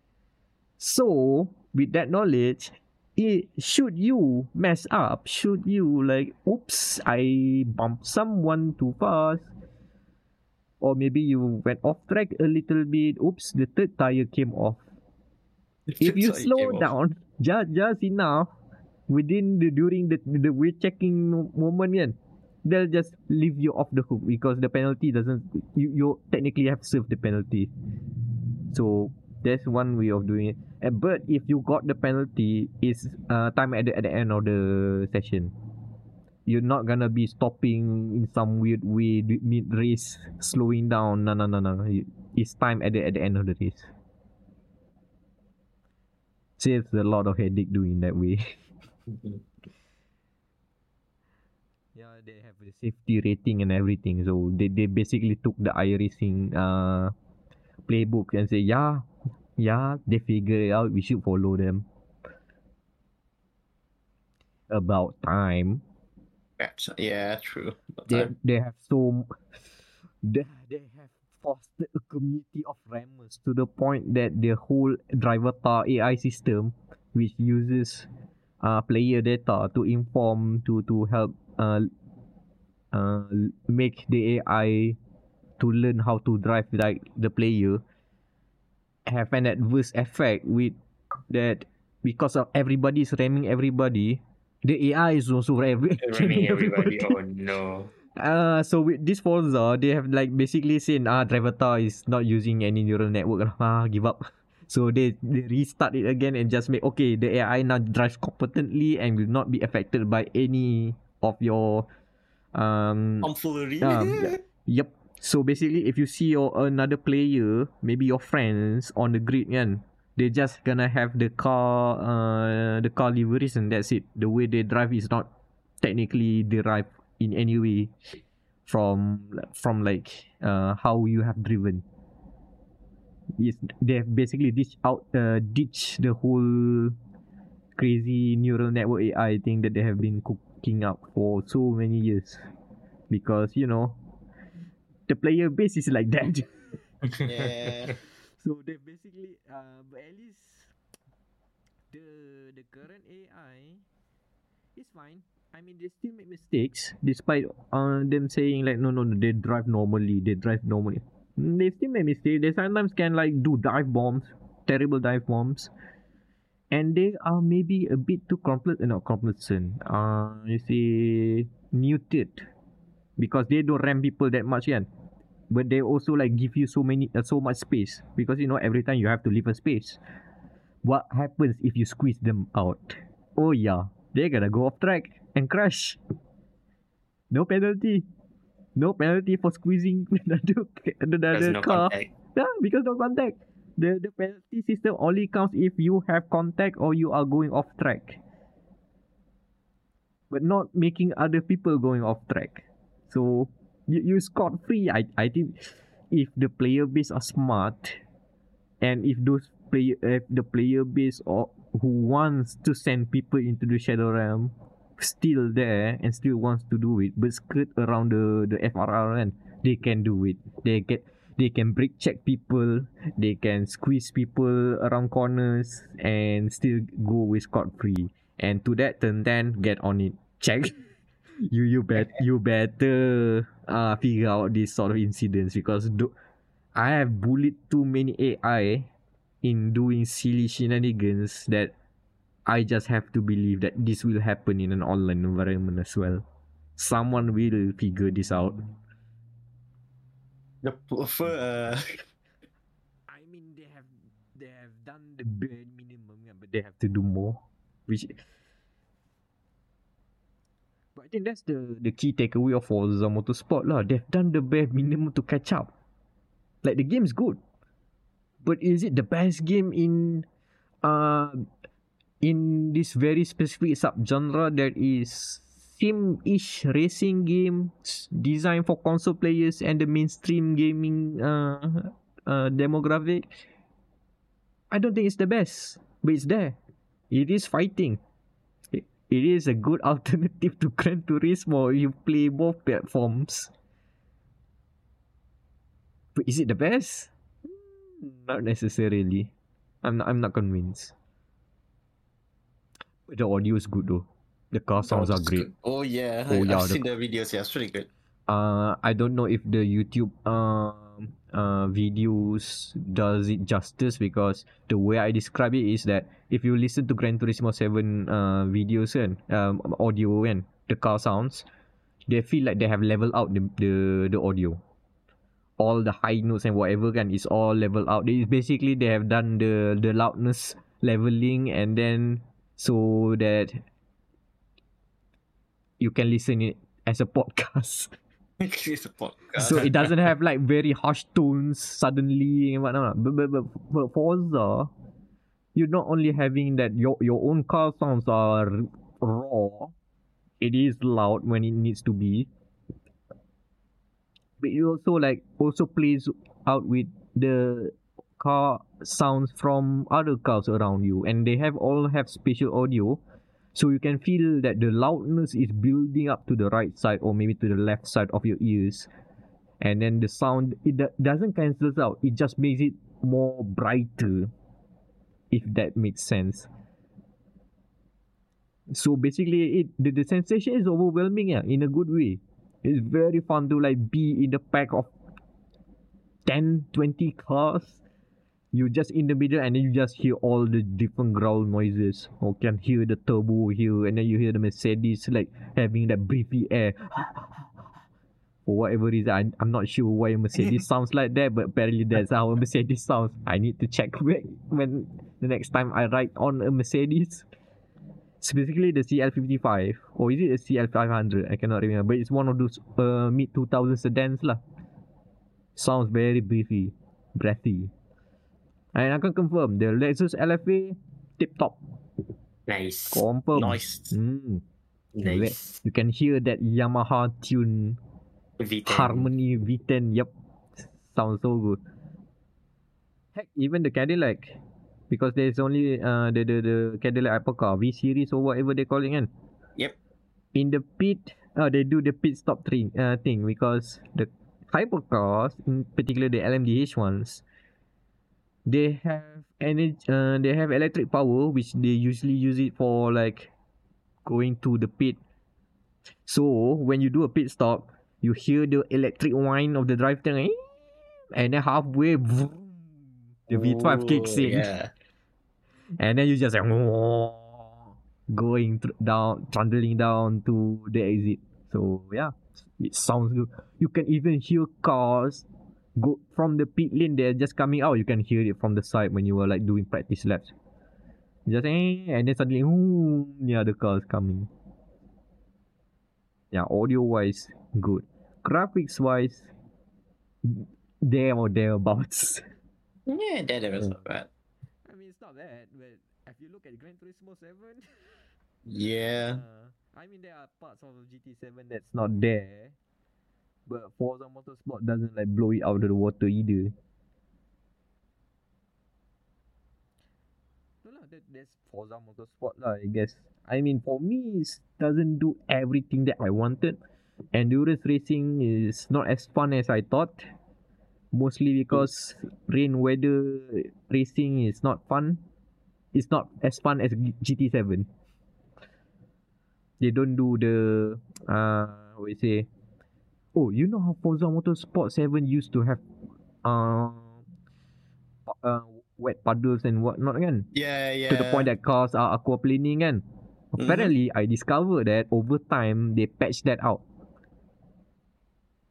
So, with that knowledge, it should you mess up, should you like, oops, I bumped someone too fast, or maybe you went off track a little bit, oops, the third tire came off. If you slow off. down just just enough within the during the the weight checking moment kan they'll just leave you off the hook because the penalty doesn't you you technically have served the penalty. So that's one way of doing it. And but if you got the penalty it's uh time at the at the end of the session you're not gonna be stopping in some weird way mid race, slowing down. No, no, no, no. It's time at the at the end of the race. Saves a lot of headache doing that way. Yeah, they have the safety rating and everything. So they, they basically took the iRacing uh playbook and say, yeah, yeah, they figure it out. We should follow them. About time. Yeah, true. But They time- they have so they, they have fostered a community of rammers to the point that the whole driver tar AI system, which uses uh player data to inform to to help uh uh make the AI to learn how to drive like the player have an adverse effect with that because of everybody's ramming everybody the AI is also ramming Running everybody. Oh no. Uh, so with this Forza, they have like basically said, ah, Drivatar is not using any neural network. lah. Ah, give up. So they, they restart it again and just make, okay, the AI now drives competently and will not be affected by any of your, um, tomfoolery. um, yeah. Yep. So basically, if you see your another player, maybe your friends on the grid, kan, they just gonna have the car, uh, the car liveries and that's it. The way they drive is not technically derived in any way from from like uh how you have driven. Yes, they have basically ditched out, uh, ditched the whole crazy neural network AI thing that they have been cooking up for so many years, because you know the player base is like that. yeah. so they basically uh but at least the the current AI is fine. I mean they still make mistakes despite uh, them saying like no no no they drive normally they drive normally. Mm, They still make mistakes. They sometimes can like do dive bombs, terrible dive bombs. And they are maybe a bit too complex, not complacent. Uh, you see, muted because they don't ram people that much, yeah but they also like give you so many uh, so much space. Because you know every time you have to leave a space. What happens if you squeeze them out? Oh yeah. They're gonna go off track and crash. No penalty. No penalty for squeezing another, another no car. contact. yeah because no contact. The the penalty system only counts if you have contact or you are going off track. But not making other people going off track. So you, you scot free. I I think if the player base are smart, and if those player if the player base or who wants to send people into the shadow realm still there and still wants to do it, but skirt around the the FRR and they can do it. They get they can break check people, they can squeeze people around corners and still go with scot free. And to that turn then get on it. Check. you you bet you better uh figure out these sort of incidents because do, I have bullied too many AI in doing silly shenanigans that I just have to believe that this will happen in an online environment as well. Someone will figure this out. The uh, I mean they have they have done the bare minimum yeah, but they have to do more. Which think that's the the key takeaway of Forza Motorsport lah. They've done the bare minimum to catch up. Like the game's good. But is it the best game in uh in this very specific subgenre that is sim-ish racing games designed for console players and the mainstream gaming uh, uh demographic? I don't think it's the best, but it's there. It is fighting. It, is a good alternative to Gran Turismo you play both platforms. But is it the best? Not necessarily. I'm not, I'm not convinced. But the audio is good though. The car sounds are great. good. Oh yeah, Oh, yeah, I've the- seen the videos. Yeah, it's pretty good. Uh I don't know if the YouTube um uh videos does it justice because the way I describe it is that if you listen to Gran Turismo 7 uh videos and um audio and the car sounds they feel like they have leveled out the the, the audio all the high notes and whatever kan is all leveled out it's basically they have done the the loudness leveling and then so that you can listen it as a podcast. So it doesn't have like very harsh tones suddenly and whatnot. But, but, but, but Forza, you're not only having that your your own car sounds are raw, it is loud when it needs to be. But it also like also plays out with the car sounds from other cars around you, and they have all have spatial audio, so you can feel that the loudness is building up to the right side or maybe to the left side of your ears, and then the sound it doesn't cancel out. It just makes it more brighter, if that makes sense. So basically, it the, the sensation is overwhelming, yeah, in a good way. It's very fun to like be in the pack of 10, 20 cars. You just in the middle and then you just hear all the different growl noises. Or can hear the turbo here and then you hear the Mercedes like having that breathy air. For whatever reason, I, I'm not sure why a Mercedes sounds like that, but apparently that's how a Mercedes sounds. I need to check back when the next time I ride on a Mercedes specifically the CL55 or is it a CL500 I cannot remember but it's one of those uh, mid 2000 sedans lah sounds very breathy breathy I can confirm the Lexus LFA tip top Nice. confirm Nice. mm. Nice. you can hear that Yamaha tune V10. harmony V10 yep sounds so good heck even the Cadillac because there's only uh, the, the the Cadillac Hypercar V series or whatever they call it kan Yep. in the pit uh, they do the pit stop thing uh, thing because the hypercars in particular the LMDH ones they have energy uh, they have electric power which they usually use it for like going to the pit. So when you do a pit stop you hear the electric whine of the drive thing and then halfway vroom, the V12 kicks in. Yeah. and then you just like going down trundling down to the exit. So yeah it sounds good. You can even hear cars go from the pit lane they're just coming out. You can hear it from the side when you were like doing practice laps. Just eh, and then suddenly ooh, yeah the cars coming. Yeah audio wise good. Graphics wise there or thereabouts Yeah, that that was not bad. I mean, it's not bad, but if you look at Gran Turismo 7, Yeah. uh, I mean, there are parts of GT7 that's not there, but Forza Motorsport doesn't like blow it out of the water either. So lah, that, that's Forza Motorsport lah, I guess. I mean, for me, it doesn't do everything that I wanted. Endurance racing is not as fun as I thought. Mostly because rain weather racing is not fun. It's not as fun as GT7. They don't do the uh what you say? Oh, you know how Forza Motorsport 7 used to have uh, uh wet puddles and whatnot kan? Yeah, yeah. to the point that cars are aquaplaning kan. Apparently, I discovered that over time they patched that out.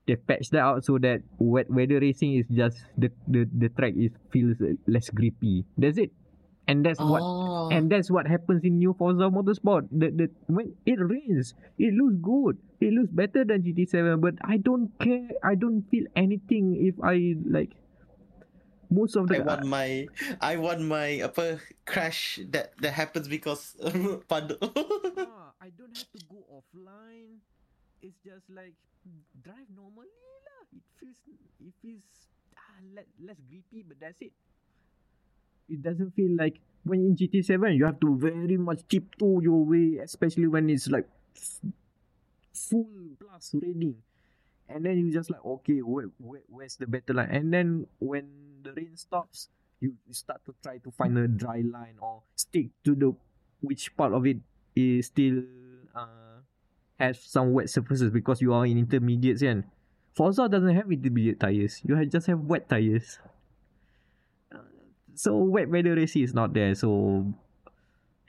They patched that out so that wet weather racing is just the the, the track is feels less grippy. That's it, and that's what oh. and that's what happens in New Forza Motorsport. The the when it rains, it looks good. It looks better than GT7, but I don't care. I don't feel anything if I like. Most of the I want my I want my apa crash that that happens because puddle. Ah, I don't have to go offline. It's just like drive normally lah. It feels it feels ah, le- less grippy, but that's it. It doesn't feel like when in GT7 you have to very much tiptoe your way, especially when it's like full blast raining. And then you just like okay, where, where where's the better line? And then when the rain stops, you start to try to find a dry line or stick to the which part of it is still uh, has some wet surfaces because you are in intermediates And Forza doesn't have intermediate tires. You just have wet tires. So wet weather racing is not there. So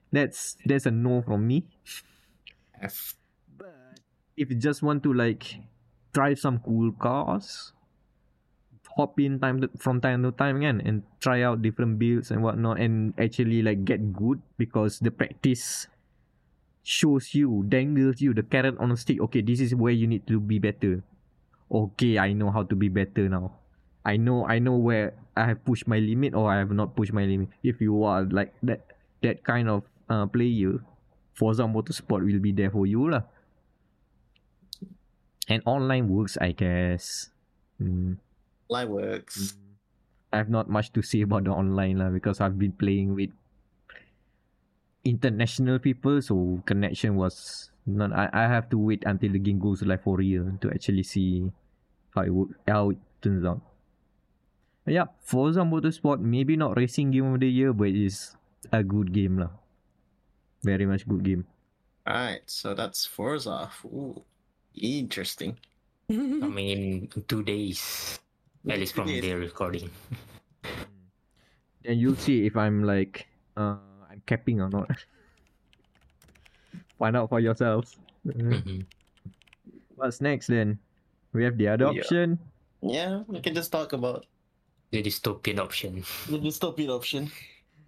that's that's a no from me. F. But if you just want to like drive some cool cars, hop in time to, from time to time again and try out different builds and whatnot and actually like get good because the practice shows you, dangles you the carrot on a stick. Okay, this is where you need to be better. Okay, I know how to be better now. I know I know where I have pushed my limit or I have not pushed my limit. If you are like that that kind of uh, player, Forza Motorsport will be there for you lah. And online works, I guess. Mm, Line works. I have not much to say about the online lah because I've been playing with international people, so connection was not. I, I have to wait until the game goes live for real to actually see how it how it turns out. But yeah, Forza Motorsport maybe not racing game of the year, but it's a good game lah. Very much good game. Alright, so that's Forza. Ooh, interesting. Coming in two days. At least from Two days. their recording. Then you'll see if I'm like uh I'm capping or not. Find out for yourselves. Mhm. What's next then? We have the other Yeah. option. Yeah, we can just talk about The dystopian option. the dystopian option.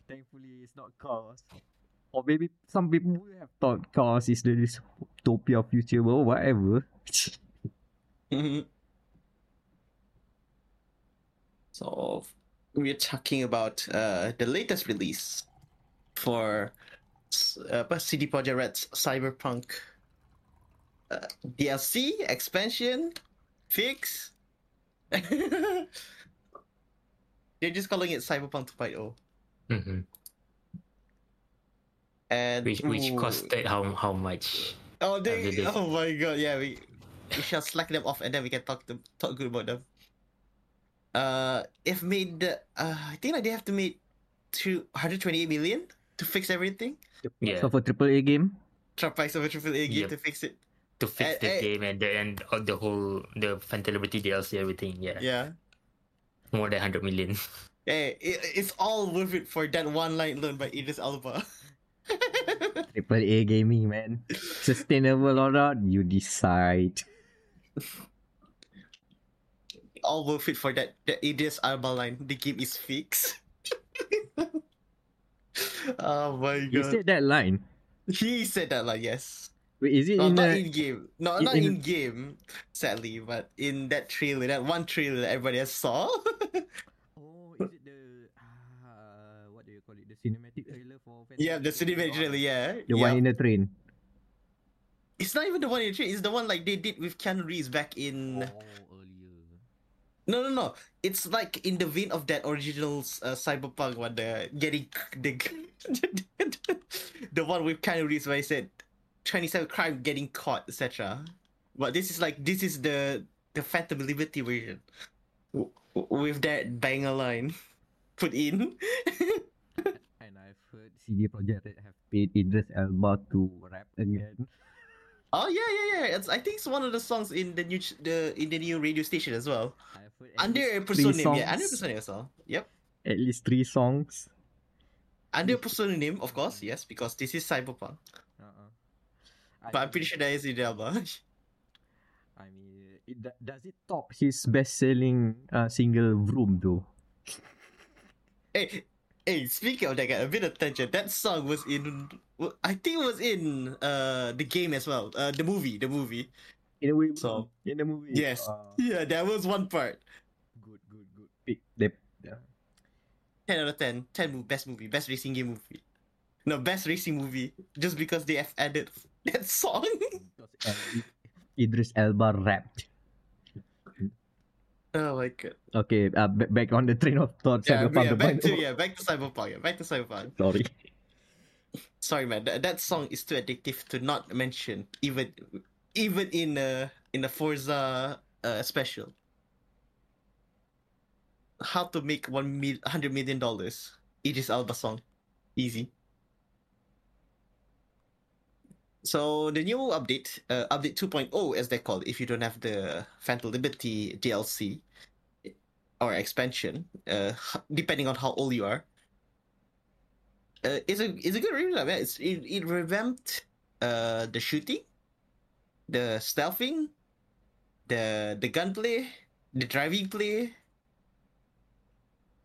Thankfully, it's not cars. Or maybe some people would have thought cars is the dystopia future, but whatever. So we're talking about uh, the latest release for uh, apa, CD Projekt Red's Cyberpunk uh, DLC expansion fix. They're just calling it Cyberpunk 2.0. Mhm. And Which which ooh, costed how how much? Oh, they, Every day. oh my god! Yeah, we we shall slack them off, and then we can talk to talk good about them. Uh, if made, uh, I think like they have to make two hundred twenty eight million to fix everything. Yeah. So for triple A game, Trap price of a triple A game Yep. to fix it. to fix Eh, the eh. game and the and all the whole the Phantom Liberty DLC everything. Yeah. Yeah. More than hundred million. Hey, it, it's all worth it for that one line learned by Idris Elba. triple A gaming, man. Sustainable or not, you decide. all worth it for that The Idris Elba line. The game is fixed. oh my You god! said that line. He said that like yes. Wait, is it No, in not the? in game. No, in- not in- in game, sadly, but in that trailer, that one trailer that everybody has saw. Oh, is it the uh, what do you call it? The cinematic trailer for? yeah, the cinematic trailer, yeah. The yeah. one in the train. It's not even the one in the train, it's the one like they did with Keanu Reeves back Oh, in. earlier. No, no, no. It's like in the vein of that original uh, Cyberpunk one, the getting the the one with Keanu Reeves where he said 27 crime getting caught, etc. But this is like this is the the Phantom Liberty version W- w- with that banger line put in. And I've heard CD Projekt Red have paid Idris Elba to rap again. oh yeah, yeah, yeah. It's I think it's one of the songs in the new ch- the in the new radio station as well. I've heard Under a least three pseudonym, yeah, under a songs. pseudonym as well. Yep. At least three songs. Under a pseudonym, of course, yes, because this is Cyberpunk. Uh-uh. But I'm pretty sure that is Idris Elba. I mean, it, does it top his best-selling uh, single "Vroom" though? Hey, hey, speaking of that guy, a bit of attention. That song was in, I think it was in uh the game as well. Uh, the movie, the movie. In a way, So, in the movie. yes. Uh, Yeah, that was one part. good, good, good. Pick the, yeah. Ten out of 10. 10 best movie, best racing game movie. No, best racing movie. Just because they have added that song. Uh, Idris Elba rapped. oh my god. Okay, uh, b- back on the train of thought. Yeah, Cyberpunk yeah, back to yeah, back to Cyberpunk. Yeah, back to Cyberpunk. Sorry. Sorry, man. That, that song is too addictive to not mention, even even in uh in the Forza uh, special. How to make one mil hundred million dollars? Idris Elba song, easy. So the new update, uh, update 2.0 as they call it, if you don't have the Phantom Liberty DLC or expansion, uh, depending on how old you are, uh, it's a it's a good revamp. Yeah. It's it, it revamped uh the shooting, the stealthing, the the gunplay, the driving play.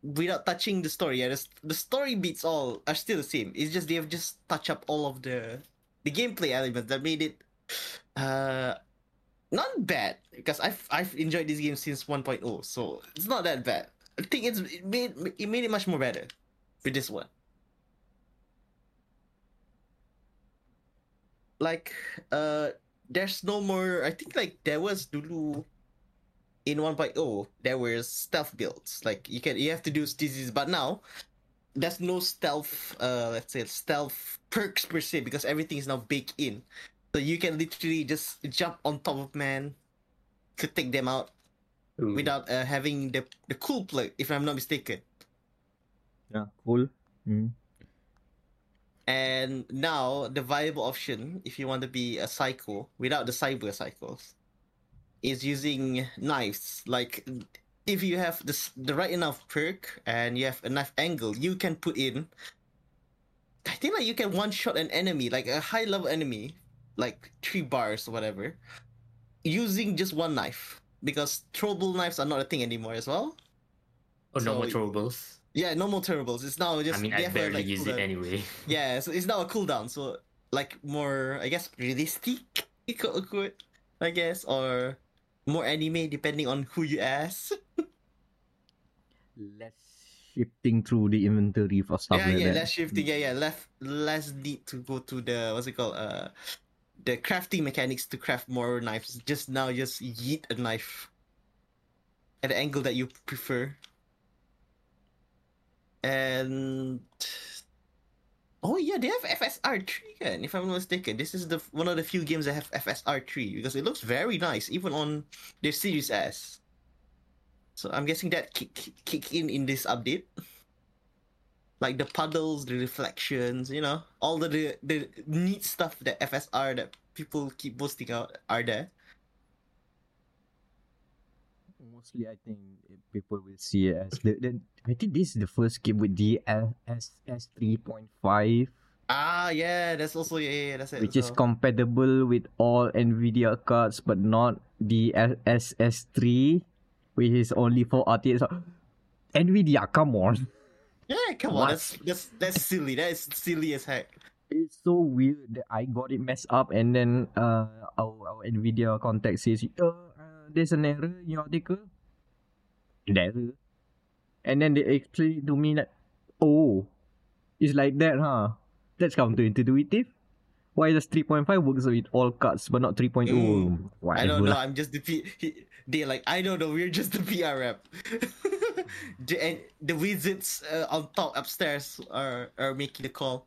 Without touching the story, yeah, the, the story beats all are still the same. It's just they have just touched up all of the the gameplay elements that made it uh not bad because I've I've enjoyed this game since 1.0, so it's not that bad. I think it's it made it made it much more better with this one. Like uh there's no more I think like there was dulu in 1.0 there were stealth builds like you can you have to do disease but now there's no stealth uh let's say stealth perks per se because everything is now baked in so you can literally just jump on top of man to take them out Ooh. without uh, having the the cool plug if i'm not mistaken Yeah, cool. Mm. and now the viable option if you want to be a psycho without the cyber cycles is using knives like if you have this the right enough perk and you have enough angle you can put in i think like you can one shot an enemy like a high level enemy like three bars or whatever using just one knife. Because throwable knives are not a thing anymore as well. Oh, no So- more throwables. yeah no more throwables. It's now just I mean, I barely like, use it anyway. Yeah, so it's now a cooldown, so like more, I guess, realistic, I guess, or more anime depending on who you ask. Less shifting through the inventory for stuff yeah, like yeah, that. less shifting. Yeah, yeah, less less need to go to the what's it called, uh, the crafting mechanics to craft more knives. Just now, just yeet a knife at the angle that you prefer. And oh yeah, they have FSR three. Kan, if I'm not mistaken, this is the one of the few games that have FSR three because it looks very nice, even on their Series S. So I'm guessing that kick, kick, kick in in this update like the puddles, the reflections, you know, all the the, the neat stuff that FSR that people keep boasting out are there. Mostly, I think people will see it as the, the I think this is the first game with the DLSS three point five, Ah, yeah, that's also yeah, yeah that's it. which is so- compatible with all Nvidia cards, but not the DLSS three, which is only for RTX. Nvidia, come on! yeah, come What? on, that's that's that's silly. That is silly as heck. It's so weird that I got it messed up, and then uh, our, our Nvidia contact says, uh, "There's an error in your article." An error, and then they explain to me that, "Oh, it's like that, huh? That's counterintuitive. Why does 3.5 works with all cards but not 3.0? Mm. Whatever. I don't know. I'm just the P. They like I don't know. We're just the PR rep. the, and the wizards uh, on top upstairs are are making the call.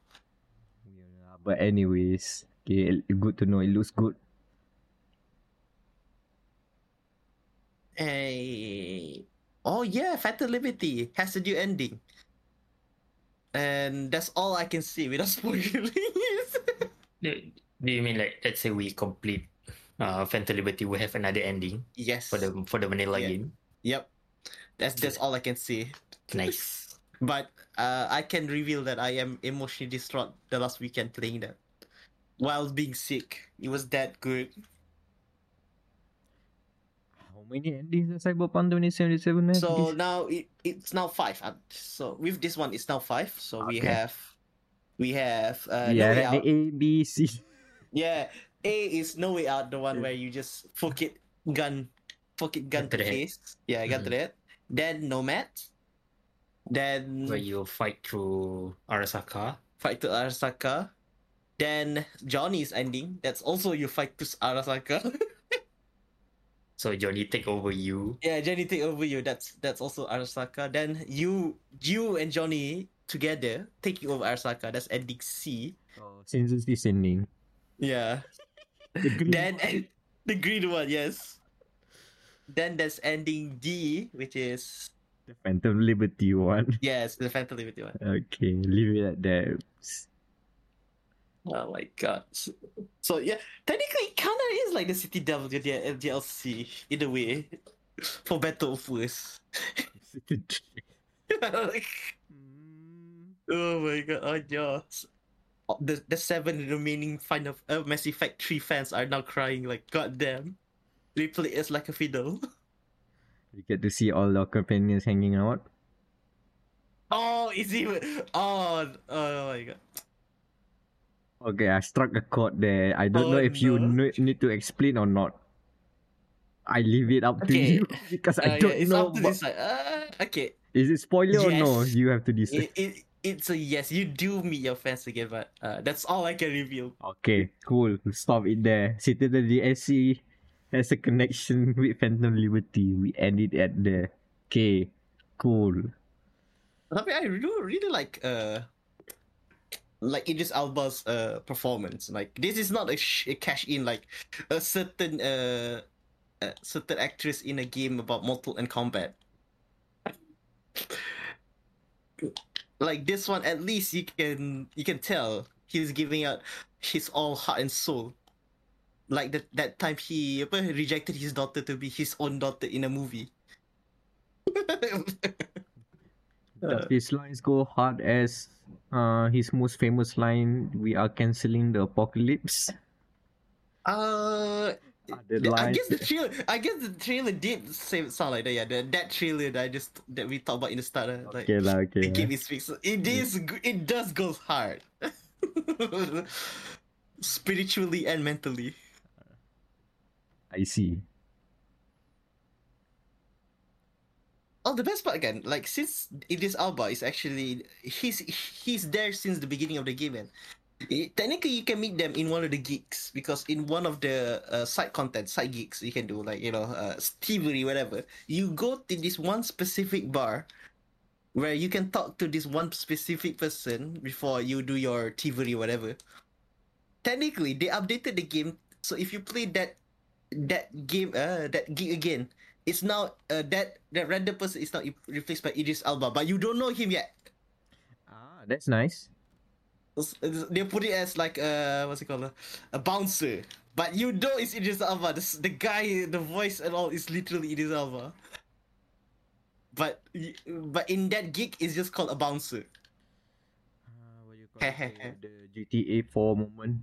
Yeah, but anyways, okay, good to know. It looks good. Hey. Oh yeah, Fatal Liberty has a new ending. And that's all I can see without spoiling it. Do, do you mean like let's say we complete uh Phantom Liberty we have another ending yes. for the for the vanilla Yeah. game? Yep. That's that's all I can see. Nice. But uh, I can reveal that I am emotionally distraught the last weekend playing that. While being sick. It was that good. How many endings does Cyberpunk 2077 have? So This- now it, it's now five. Uh, So with this one, it's now five. So we have we have uh, No yeah, Way the Out. A, B, C. Yeah, A is No Way Out, the one where you just poke it gun, poke it gun Gun to to the head. face. Yeah, gun to the head. Then Nomad. Then Where you fight through Arasaka. fight to Arasaka. Then Johnny's ending. That's also you fight to Arasaka. So Johnny take over you. yeah, Johnny take over you. That's that's also Arasaka. Then you you and Johnny together taking over Arasaka. That's ending C. Oh, since it's descending. Yeah. The green then the green one, yes. Then there's ending D, which is The Phantom Liberty one. yes, the Phantom Liberty one. Okay, leave it at that. Oh my god. So, so, yeah, technically it kinda is like the Citadel the DLC in a way. For better or worse. like, oh my god, oh yeah. Oh, The the seven remaining Final uh, Mass Effect 3 fans are now crying like god damn. They play us like a fiddle. you get to see all the companions hanging out. Oh, is even oh oh my god. Okay, I struck a chord there. I don't Oh, know if you no. need to explain or not. I leave it up to you because Uh, I don't it's know. up to but- decide. Uh, okay, Is it spoiler or no? You have to decide. it, it it's a yes. You do meet your fans again, but uh, that's all I can reveal. Okay, cool. Stop it there. Citadel DLC has a connection with Phantom Liberty. We end it at there. Okay, cool. Tapi I do really like uh like Idris Elba's uh performance. Like this is not a, sh- a cash in like a certain uh a certain actress in a game about mortal and combat. Like this one, at least you can you can tell he's giving out his all heart and soul. Like that that time he rejected his daughter to be his own daughter in a movie. His lines go hard as uh his most famous line? We are canceling the apocalypse. Uh, I guess the trailer. I guess the trailer did say sound like that. Yeah, the, that trailer that I just that we talked about in the start. uh, Like Okay lah, the okay. game lah. is fixed. It is. It does goes hard, spiritually and mentally. I see. Oh, the best part again, like since Idris Elba is actually he's he's there since the beginning of the game, and it- technically you can meet them in one of the gigs because in one of the uh, side content, side gigs you can do like you know uh, Stevery whatever. You go to this one specific bar where you can talk to this one specific person before you do your Thievery whatever. Technically, they updated the game, so if you play that that game, uh, that gig again, it's now uh, that that random person is now replaced by Idris Elba, but you don't know him yet. Ah, that's nice. They put it as like uh what's it called uh, a bouncer, but you know it's Idris Elba. The, the guy, the voice and all is literally Idris Elba. But but in that gig, it's just called a bouncer. Uh, what you call it? the GTA 4 moment.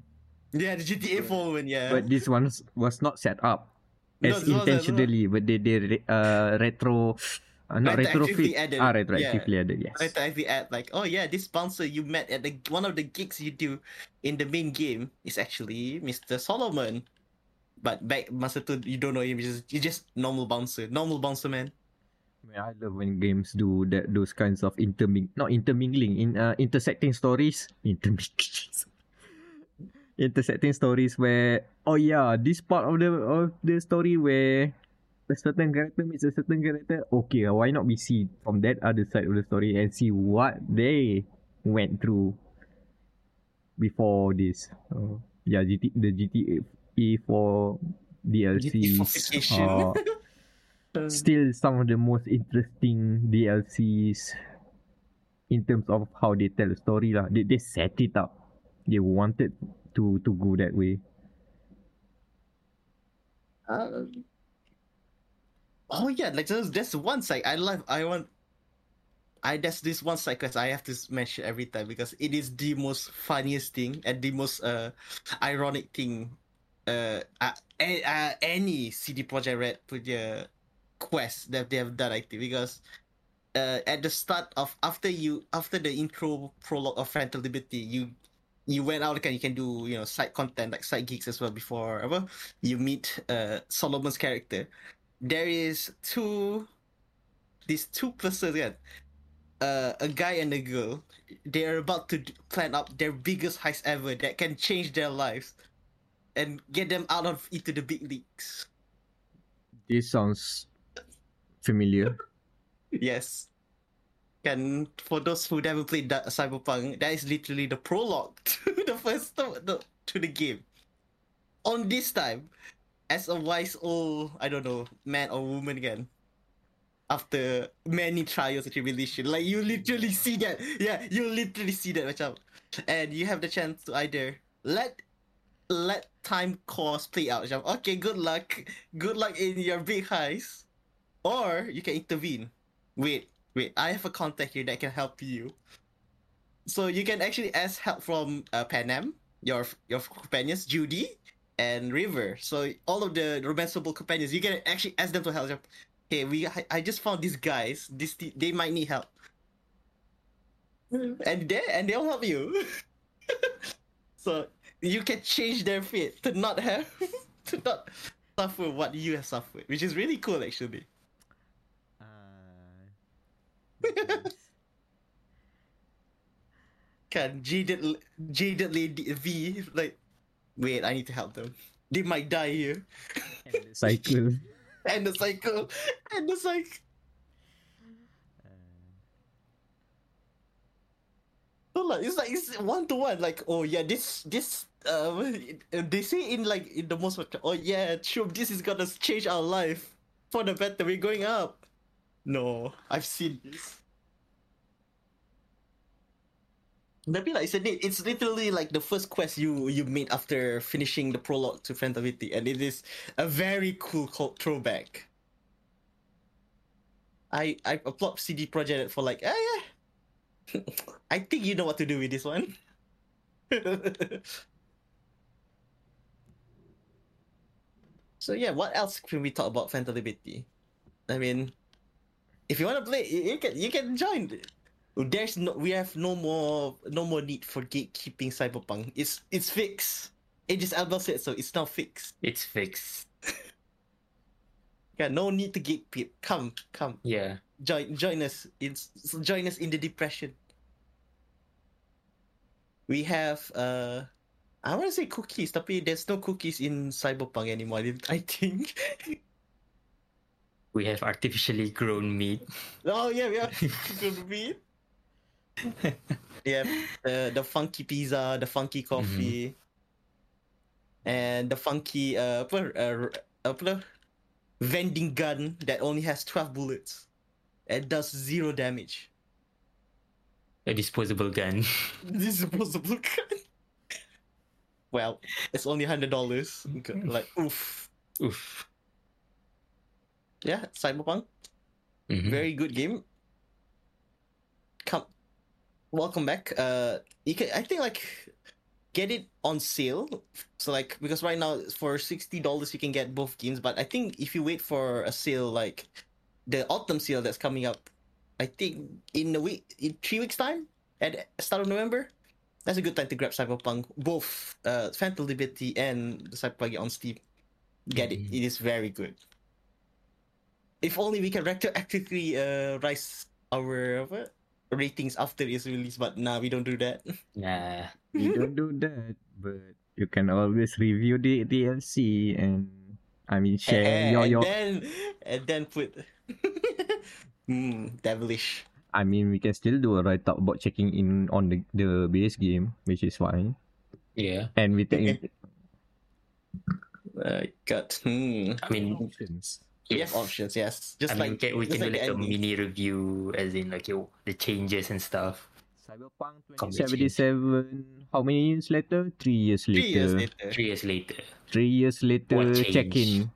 Yeah, the GTA 4 one, yeah. But this one was- not set up as no. intentionally, but they they uh retro, uh, not Retroactively retrofit. added, Ah, retroactively added. Yes. I add like, oh yeah, this bouncer you met at the one of the gigs you do in the main game is actually Mr. Solomon. But back masa tu you don't know him, you just you just normal bouncer, normal bouncer man. Man, I love when games do that those kinds of interming not intermingling in uh, intersecting stories intermingling intersecting stories where oh yeah this part of the of the story where a certain character meets a certain character okay why not we see from that other side of the story and see what they went through before this uh, yeah GT, the GTA 4 DLCs GTA-ification. still some of the most interesting DLCs in terms of how they tell the story lah. They they set it up. They wanted to to go that way. Uh, oh yeah, like there's, there's one side I love. I want. I there's this one side quest I have to mention every time because it is the most funniest thing and the most uh ironic thing. Uh, uh, uh any CD Projekt Red punya quest that they have done I think because uh at the start of after you after the intro prologue of Phantom Liberty you you went out and you can do you know side content like side gigs as well before ever you meet uh Solomon's character. There is two these two persons kan, uh, a guy and a girl. They are about to plan up their biggest heist ever that can change their lives and get them out of into the big leagues. This sounds familiar. Yes. And for those who never played that Cyberpunk, that is literally the prologue to the first to the, to the game. On this time, as a wise old, I don't know, man or woman again, after many trials and tribulation, like you literally see that, yeah, you literally see that, and you have the chance to either let let time course play out, okay, good luck, good luck in your big heist, or you can intervene. Wait, wait, I have a contact here that can help you. So you can actually ask help from uh, Panam, your your companions, Judy and River. So all of the romanceable companions, you can actually ask them to help. You. Hey, we I, I just found these guys. This they might need help, and they and they'll help you. So you can change their fate to not have to not suffer what you have suffered, which is really cool actually. Uh, Can jaded jaded lady V like wait, I need to help them. They might die here. cycle. And the cycle. And the cycle. So like it's like it's one to one. Like oh yeah, this this uh they say in like in the most oh yeah, sure this is gonna change our life for the better. We're going up. No, I've seen this. Maybe like it's, a- it's literally like the first quest you you made after finishing the prologue to Fantasy, and it is a very cool co- throwback. I I applaud CD Projekt for like ah yeah. I think you know what to do with this one. so yeah, what else can we talk about Liberty? I mean, if you want to play, you you can you can join. There's no, we have no more no more need for gatekeeping Cyberpunk. It's it's fixed. Idris Elba said so. It's now fixed. It's fixed. Yeah, no need to gatekeep. Come, come. Yeah. join join us in join us in the depression. We have uh I want to say cookies, tapi there's no cookies in Cyberpunk anymore. I think. We have artificially grown meat. oh yeah, we have good meat. yeah, the the funky pizza, the funky coffee, and the funky uh uh, apa vending gun that only has twelve bullets. It does zero damage. A disposable gun. disposable gun. Well, it's only hundred dollars. Like oof. Oof. Yeah, Cyberpunk, Mhm. very good game. Come, welcome back. Uh, you can I think like get it on sale. So like because right now for sixty dollars you can get both games, but I think if you wait for a sale like the autumn sale that's coming up, I think in a week in three weeks time at start of November. That's a good time to grab Cyberpunk, both uh, Phantom Liberty and the Cyberpunk on Steam. Get it; Mhm. it is very good. If only we can retroactively uh, rise our apa, ratings after its release, but nah, we don't do that. Nah. we don't do that, but you can always review the DLC and I mean share Eh, your and your. then and then put hmm devilish. I mean we can still do a write up about checking in on the the base game, which is fine. Yeah. And we take Uh, got hmm. I mean, options. We have options, yes. Just I mean, like can, we can do like like a ending. mini review, as in like yo, the changes and stuff. Cyberpunk Combat 2077. How many years later? Three years later. Three years later. Three years later. Three years later. Check in.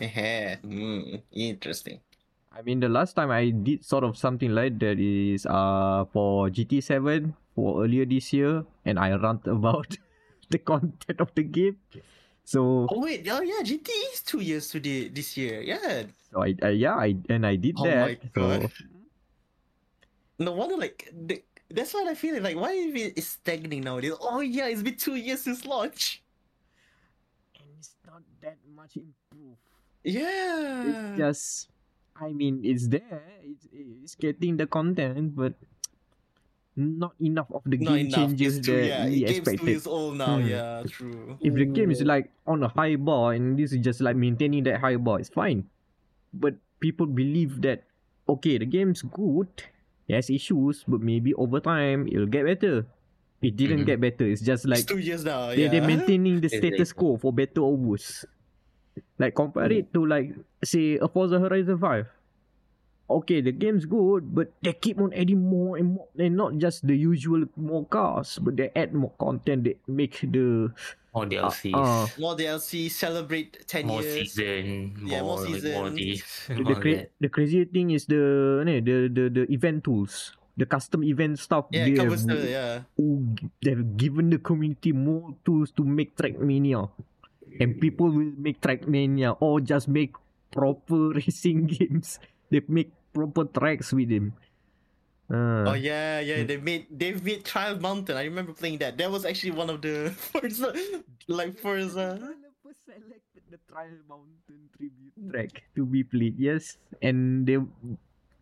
Eh, hmm. Interesting. I mean, the last time I did sort of something like that is uh for GT7 for earlier this year, and I rant about the content of the game. So, Oh wait, oh yeah, GT is two years today this year. Yeah. so I, I yeah, I and I did Oh that. my God. So, No wonder like the, that's what I feel like. Why is it it's stagnating nowadays? Oh yeah, it's been two years since launch. and it's not that much improved. Yeah. It's just, I mean, it's there. It's it's getting the content, but not enough of the Not game enough. changes It's that yeah, we game's two expected. years old now. Hmm. Yeah, true. If the game is like on a high bar and this is just like maintaining that high bar, it's fine. But people believe that okay, the game's good, it has issues, but maybe over time it'll get better. It didn't Mhm. get better. It's just like it's two years now. they yeah. they're maintaining the Exactly. status quo for better or worse. Like compare it to like say a Forza Horizon 5. Okay, the game's good, but they keep on adding more and more and not just the usual more cars, but they add more content They make the More DLCs. uh, more DLC, celebrate ten more years. season. Yeah, more more, like, more seasons. this. the, more cra- the crazy thing is the ni, the, the the event tools, the custom event stuff. Yeah, they it covers have, the yeah. they've given the community more tools to make Trackmania, and people will make Trackmania or just make proper racing games. They make proper tracks with him. Uh, Oh yeah, yeah. Mm. They made they made Trial Mountain. I remember playing that. That was actually one of the first, like first. Uh, selected the Trial Mountain tribute track to be played. Yes, and they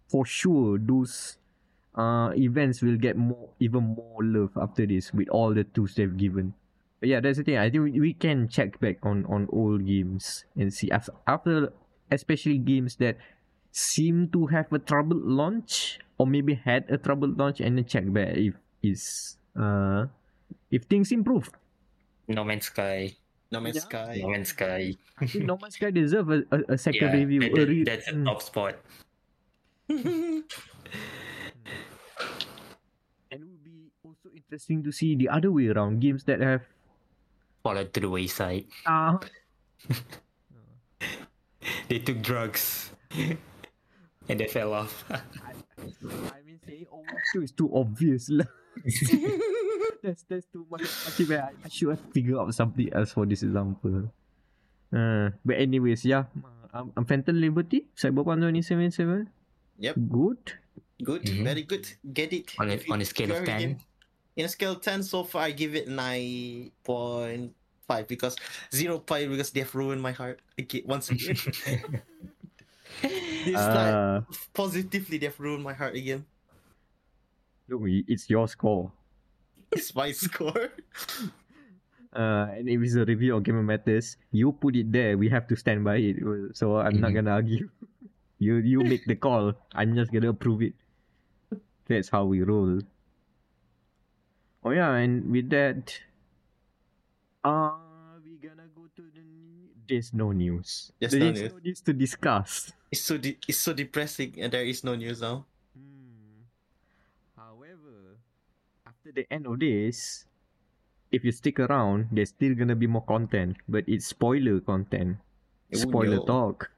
for sure those uh events will get more even more love after this with all the tools they've given. But yeah, that's the thing. I think we, we can check back on on old games and see after, after especially games that seem to have a troubled launch or maybe had a troubled launch and then check back if is uh if things improve. No Man's Sky. no Man's Yeah. Sky. No Man's Sky. I think No Man's Sky deserve a, a, a second Yeah, review. that- a re- that's a Mm. top spot. And it will be also interesting to see the other way around games that have Fallen to the wayside. uh, They took drugs. And they fell off. I mean saying oh two is too obvious lah. that's that's too much. Okay, but I, I should have figured out something else for this example. Uh, but anyways, yeah. Um, um, Phantom Liberty, Cyberpunk 2077, Yep, good. good, Mhm. very good. Get it on a, on a scale of 10. give- In a scale of 10, so far I give it 9.5 because 0.5 because they've ruined my heart again, once again. this time, Uh, positively, they've ruined my heart again. look, it's your score. It's my score. Uh, and if it's a review of GamerMatters, you put it there. We have to stand by it. So I'm not Mhm. gonna argue. you you make the call. I'm just gonna approve it. That's how we roll. Oh yeah, and with that, uh we gonna go to the. There's no news. There's no news. no news to discuss. It's so de- it's so depressing, and there is no news now. Hmm. However, after the end of this, if you stick around, there's still gonna be more content, but it's spoiler content. Oh, Spoiler no. talk.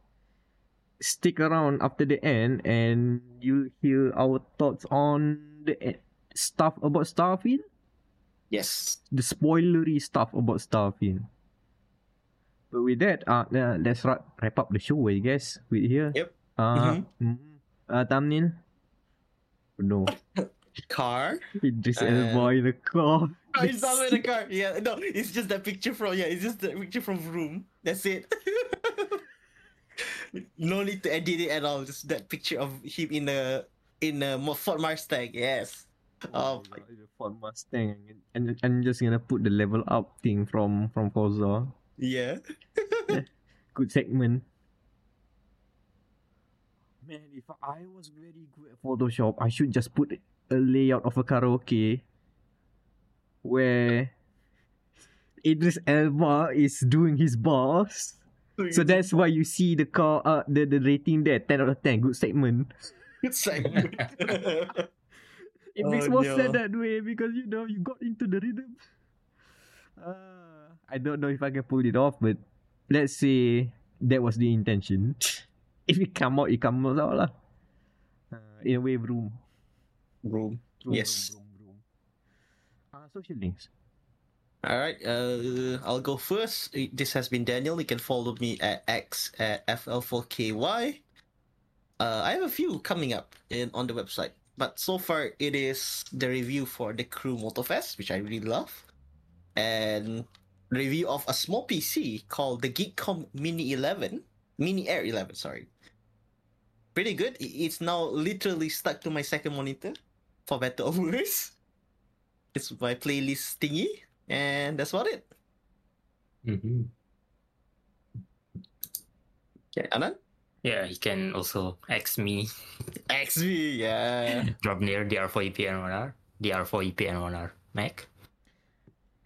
Stick around after the end and you'll hear our thoughts on the e- stuff about Starfield. Yes. The spoilery stuff about Starfield. But with that, uh, uh let's wrap, wrap up the show, I guess. With here. Yep. Uh, mhm. uh thumbnail. No. Car. Idris Uh, Elba in a car. Oh, it's not in the car. Yeah, no, it's just that picture from yeah, it's just the picture from room. That's it. no need to edit it at all. Just that picture of him in a in a Ford Mustang. Yes. Oh, my- the Ford Mustang, and, and I'm just gonna put the level up thing from from Forza. Yeah. Good segment. Man, if I was very good at Photoshop, I should just put a layout of a karaoke where Idris Elba is doing his bars. So that's why you see the car, uh, the, the rating there, 10 out of 10. Good segment. it's like It Oh, makes more no. sense that way because you know you got into the rhythm. Uh, I don't know if I can pull it off, but let's say that was the intention. if it come out, it comes out lah. Uh, in a wave room. room. room Yes. Room, room, room. Uh, social links. All right, uh, I'll go first. Uh, This has been Danial. You can follow me at X at FL4KY. Uh, I have a few coming up in on the website, but so far it is the review for the Crew Motorfest, which I really love, and review of a small PC called the GEEKOM Mini 11, Mini Air 11. Sorry, pretty good. It's now literally stuck to my second monitor, for better or worse. It's my playlist thingy. And that's about it. Mhm. Okay, Anan? Yeah, you can also X me, X me, yeah. drop near DR4EP and 1R, DR4EP and 1R Mac.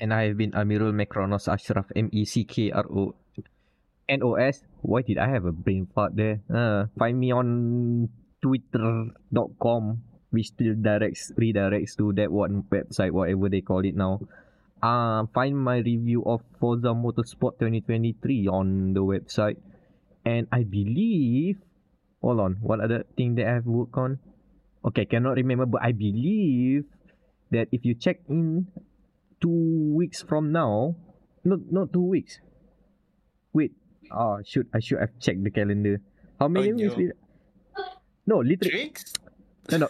And I have been Amirul Meckronos Ashraf M E C K R O N O S. Why did I have a brain fart there? Uh, find me on twitter.com which still directs redirects to that one website, whatever they call it now. Uh, find my review of Forza Motorsport 2023 on the website. And I believe hold on, what other thing that I have worked on? Okay, cannot remember, but I believe that if you check in two weeks from now. Not not two weeks. Wait. Ah, should I should have checked the calendar. How many Oh, weeks? no. we- No, literally. Tricks? No, no.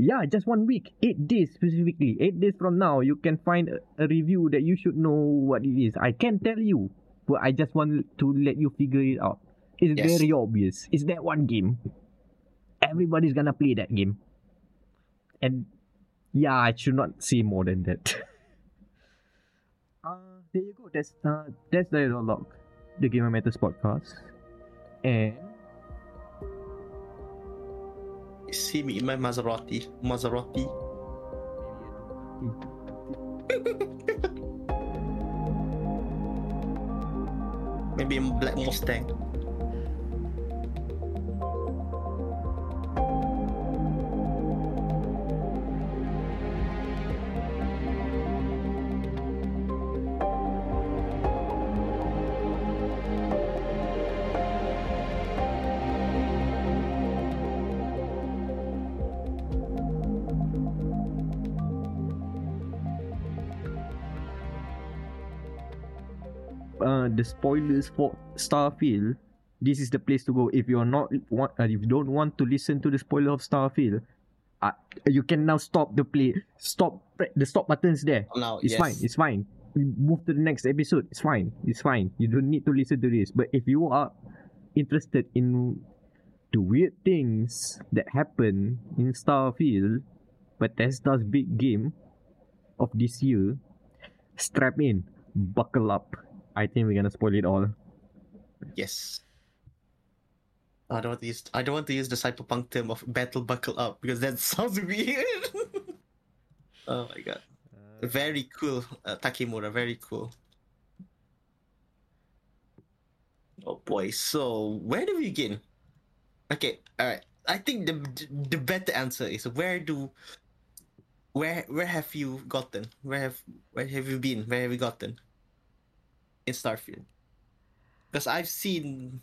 Yeah, just one week. Eight days specifically. Eight days from now, you can find a, a review that you should know what it is. I can't tell you, but I just want to let you figure it out. It's Yes. very obvious. It's that one game. Everybody's gonna play that game. And yeah, I should not say more than that. there you go. That's uh, that's the log, the Gamer Matters podcast, and see me in my Maserati. Maserati. Maybe a black Mustang. The spoilers for Starfield, this is the place to go. If you're not want, uh, if you don't want to listen to the spoiler of Starfield, uh, you can now stop the play. Stop the stop buttons there. Now, It's yes. fine. It's fine. We move to the next episode. It's fine. It's fine. You don't need to listen to this. But if you are interested in the weird things that happen in Starfield, Bethesda's big game of this year, strap in, buckle up. I think we're gonna spoil it all. Yes. I don't want to use I don't want to use the cyberpunk term of battle buckle up because that sounds weird. oh my god. Very cool, uh, Takemura. Very cool. Oh boy. So where do we begin? Okay. All right. I think the the better answer is where do where where have you gotten? Where have where have you been? Where have you gotten? In Starfield. Because I've seen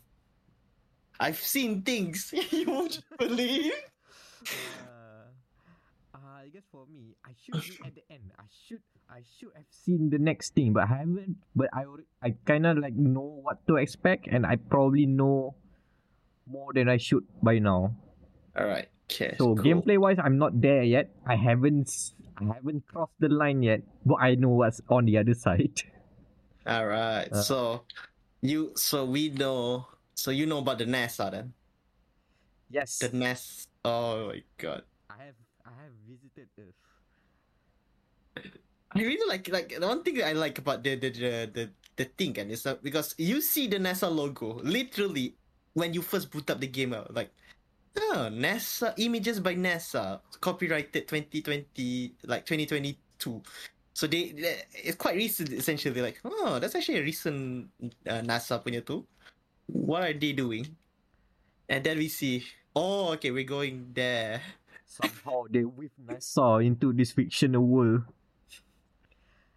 I've seen things you won't believe. Uh, uh, I guess for me, I should be at the end. I should, I should have seen the next thing, but I haven't. But I, I kind of like know what to expect, and I probably know more than I should by now. Alright. Okay. So cool. gameplay wise, I'm not there yet. I haven't, I haven't crossed the line yet, but I know what's on the other side. All right. Uh, so you so we know so you know about the NASA then? Yes, The NASA. Oh my god. I have, I have visited Earth. I really like like the one thing that I like about the the the the, the thing and it's that because you see the NASA logo literally when you first boot up the game out like oh NASA images by NASA copyrighted 2020 like 2022 so they, they it's quite recent essentially like oh that's actually a recent uh, NASA punya tu what are they doing and then we see oh okay we're going there Somehow they whip NASA into this fictional world.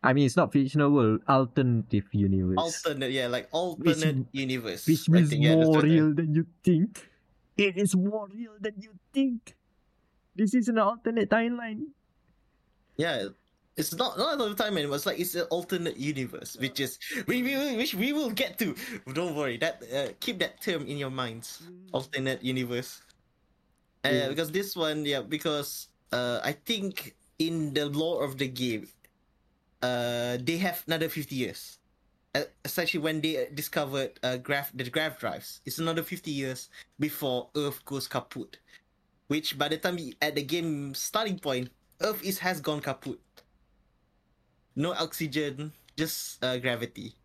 I mean, it's not fictional world, alternative universe. alternate yeah like alternate universe which I means think, more the term. real than you think. It is more real than you think. This is an alternate timeline. Yeah, it's not not all the time anymore. It's like it's an alternate universe, which is we will which we will get to. Don't worry. That uh, keep that term in your minds. Alternate universe. Uh, Yeah. Because this one, yeah, because uh, I think in the lore of the game, uh, they have another fifty years. Uh, especially when they discovered uh, graph the grav drives, it's another fifty years before Earth goes kaput. Which by the time we, at the game starting point, Earth is has gone kaput. No oxygen, just uh, gravity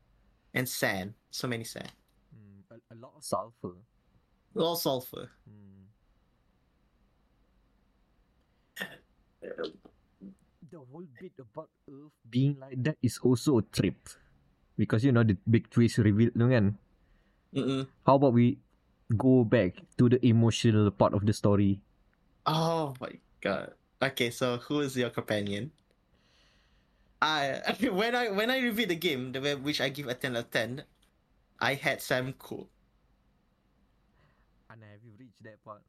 and sand. So many sand. a, a lot of sulfur. All sulfur. The whole bit about Earth being like that is also a trip. Because you know the big twist revealed kan. Mm-mm. How about we go back to the emotional part of the story? Oh my god. Okay, so who is your companion? I when I when I reviewed the game, the way- which I give a ten out of ten, I had Sam Coe. And have you reached that part?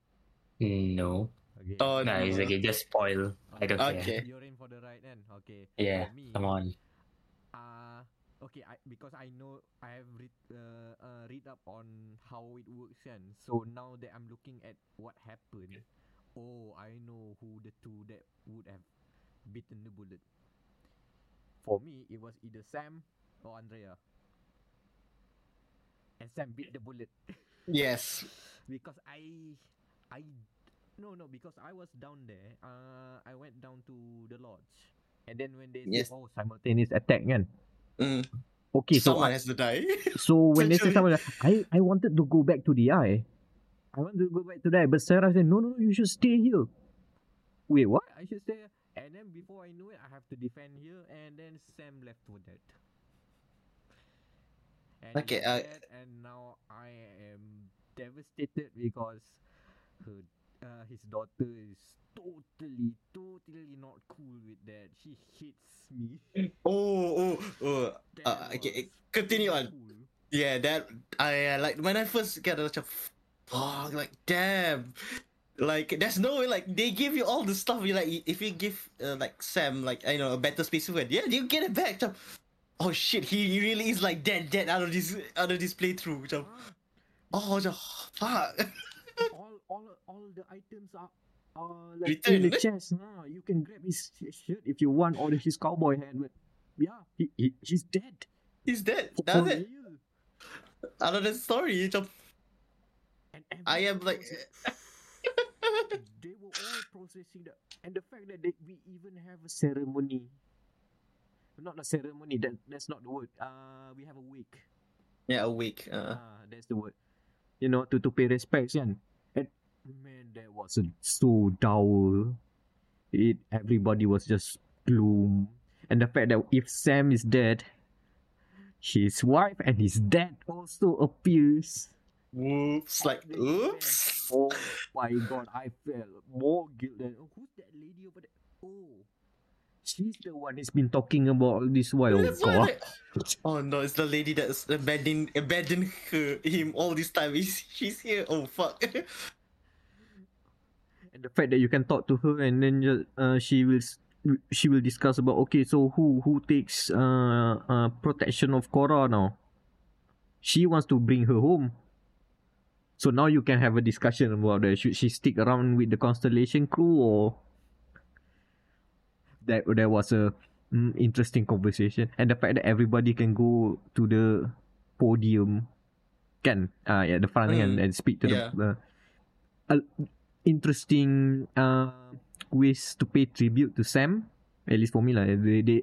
No. Okay. Oh, Nah, it's no. okay. Just spoil. I don't care. Okay. You're in for the ride then. Okay. Yeah. Me, Come on. Uh okay, I because I know I have read uh, uh read up on how it works and so now that I'm looking at what happened Oh, I know who the two that would have bitten the bullet. For me, it was either Sam or Andrea. And Sam bit the bullet Yes. because I, I, no no because I was down there. Uh, I went down to the lodge, and then when they Yes. said, "Oh, simultaneous attack," kan? Mm. Okay, so Someone I, has to die. so when they Essentially. something, I I wanted to go back to the eye. I wanted to go back to the but Sarah said, "No, no, no, you should stay here." Wait, what? I should stay. here? And then before I knew it, I have to defend here, and then Sam left for dead. And Okay, uh, dead, and now I am devastated because her, uh, his daughter is totally, totally not cool with that. She hates me. Oh, oh, oh. That Uh, okay, continue so on. cool. Yeah, that I uh, like when I first get a macam, fuck, like damn, like there's no way like they give you all the stuff. You like if you give uh, like Sam like I know a better space weapon, yeah, you get it back. Macam, oh shit, he really is like dead, dead out of this out of this playthrough. Macam, Ah, oh, macam, fuck. all all all the items are are like Return, in the eh? chest. Huh? You can grab his shirt if you want or his cowboy hat. But yeah, he, he he's dead. He's dead. That's it. real. Out of the story, macam, And I am like, they were all processing that, and the fact that they, we even have a ceremony. Not a ceremony. That that's not the word. Uh, we have a wake. yeah, a week. Uh, Ah, that's the word. You know, to to pay respects, kan? And man, that was a, so dull. It everybody was just gloom, and the fact that if Sam is dead, his wife and his dad also appears. whoops, like, oops. Oh my god, I feel more guilt than oh, who's that lady over there? Oh, she's the one who's been talking about all this while. Oh That's god. like, oh no, it's the lady that's abandoning abandoned her, him all this time. He's, she's here. Oh fuck. and the fact that you can talk to her and then ju- uh, she will she will discuss about okay so who who takes uh, uh protection of Cora now she wants to bring her home so now you can have a discussion about that should she stick around with the constellation crew or that there was a mm, interesting conversation and the fact that everybody can go to the podium kan uh, at the front Mm, and speak to yeah. the uh, interesting uh, ways to pay tribute to Sam. At least for me lah. They, they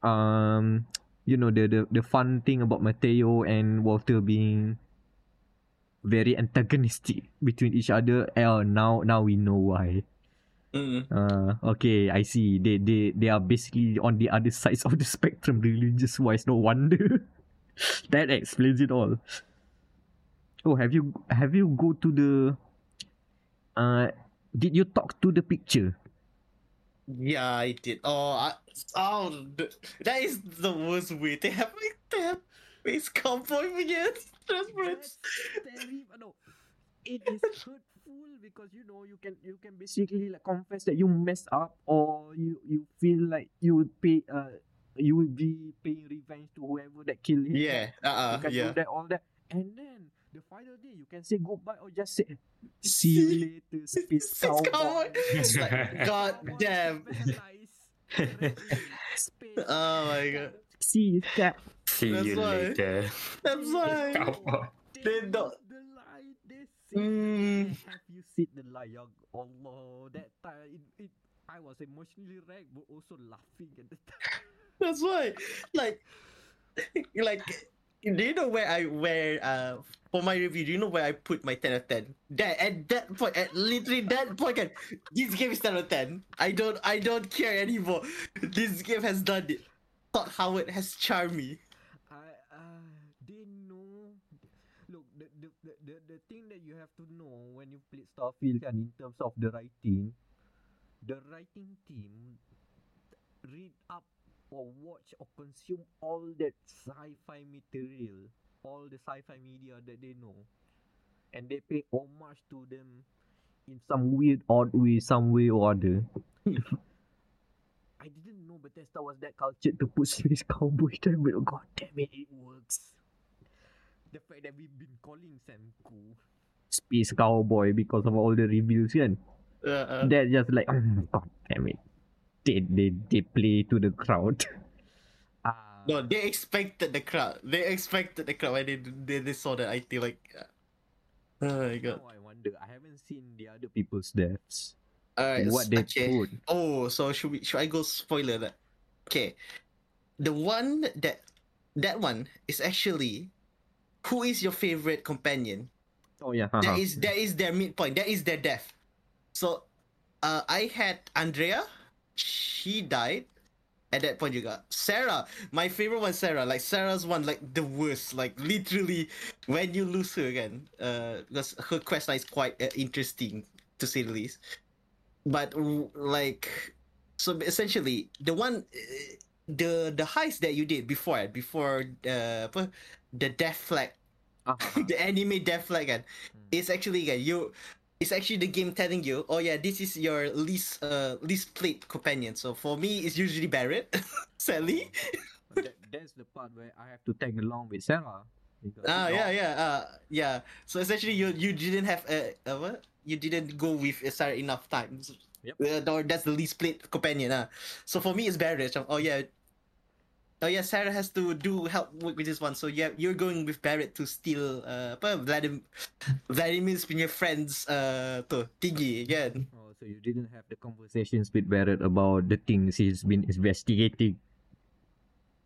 um you know the, the the fun thing about Matteo and Walter being very antagonistic between each other. Oh, now now we know why. Mm. Uh, okay, I see. They they they are basically on the other sides of the spectrum religious wise. No wonder. that explains it all. Oh, have you have you go to the uh did you talk to the picture? Yeah, I did. Oh, I, oh, that is the worst way. They have they have face cowboy against transference. terrible. No, it is hurtful because you know you can you can basically like confess that you messed up or you you feel like you would pay uh you will be paying revenge to whoever that killed him. Yeah, you uh, can yeah. do that all that, and then the final day you can say goodbye or just say see you later, space Space cowboy. cowboy. It's like, God damn. specialize. Oh my god. See you, cat. See That's you why. later. That's why. Cowboy. They don't- the lie. They say Mm. have you seen the lie? Ya Allah, that time it, it, I was emotionally wrecked, but also laughing at the time. That's why. Like, like, do you know where I where uh for my review? Do you know where I put my ten of ten? That at that point, at literally that point, kan, this game is ten of ten. I don't I don't care anymore. This game has done it. Todd Howard has charmed me. I uh, they know. Look, the, the the thing that you have to know when you play Starfield kan in terms of the writing, the writing team read up or watch or consume all that sci-fi material, all the sci-fi media that they know, and they pay homage to them in some weird, odd way, some way or other. I didn't know Bethesda was that cultured to put Space Cowboy there, but god damn it, it works. The fact that we've been calling Sam cool space cowboy because of all the reveals kan. Uh, uh, That just like oh my god damn it. They they they play to the crowd. Ah, no, they expected the crowd. They expected the crowd when they they, they saw that. I think like, uh, oh my god. now I wonder. I haven't seen the other people's deaths. Alright, what they okay. put. Oh, so should we should I go spoiler that? Okay. The one that that one is actually who is your favorite companion? Oh yeah. That haha. is that is their midpoint. That is their death. So uh I had Andrea, she died at that point you got Sarah. My favorite one Sarah. Like Sarah's one like the worst. Like literally when you lose her again. Uh because her quest line is quite uh, interesting to say the least. But like so essentially the one uh, the the heist that you did before before uh the death flag The anime death flag kan? It's actually kan you it's actually the game telling you oh yeah this is your least uh least played companion. So for me it's usually barrett sadly. That, that's the part where I have to tag along with Sarah. ah know, yeah yeah uh yeah. So essentially you you didn't have a, a what? You didn't go with sarah enough times. Yep. uh, or that's the least played companion ah. So for me it's barrett oh yeah Oh yeah, Sarah has to do help with, this one. So yeah, you're going with Barrett to steal uh apa Vladimir Vladimir's punya friends uh to tinggi again. Oh, so you didn't have the conversations with Barrett about the things he's been investigating.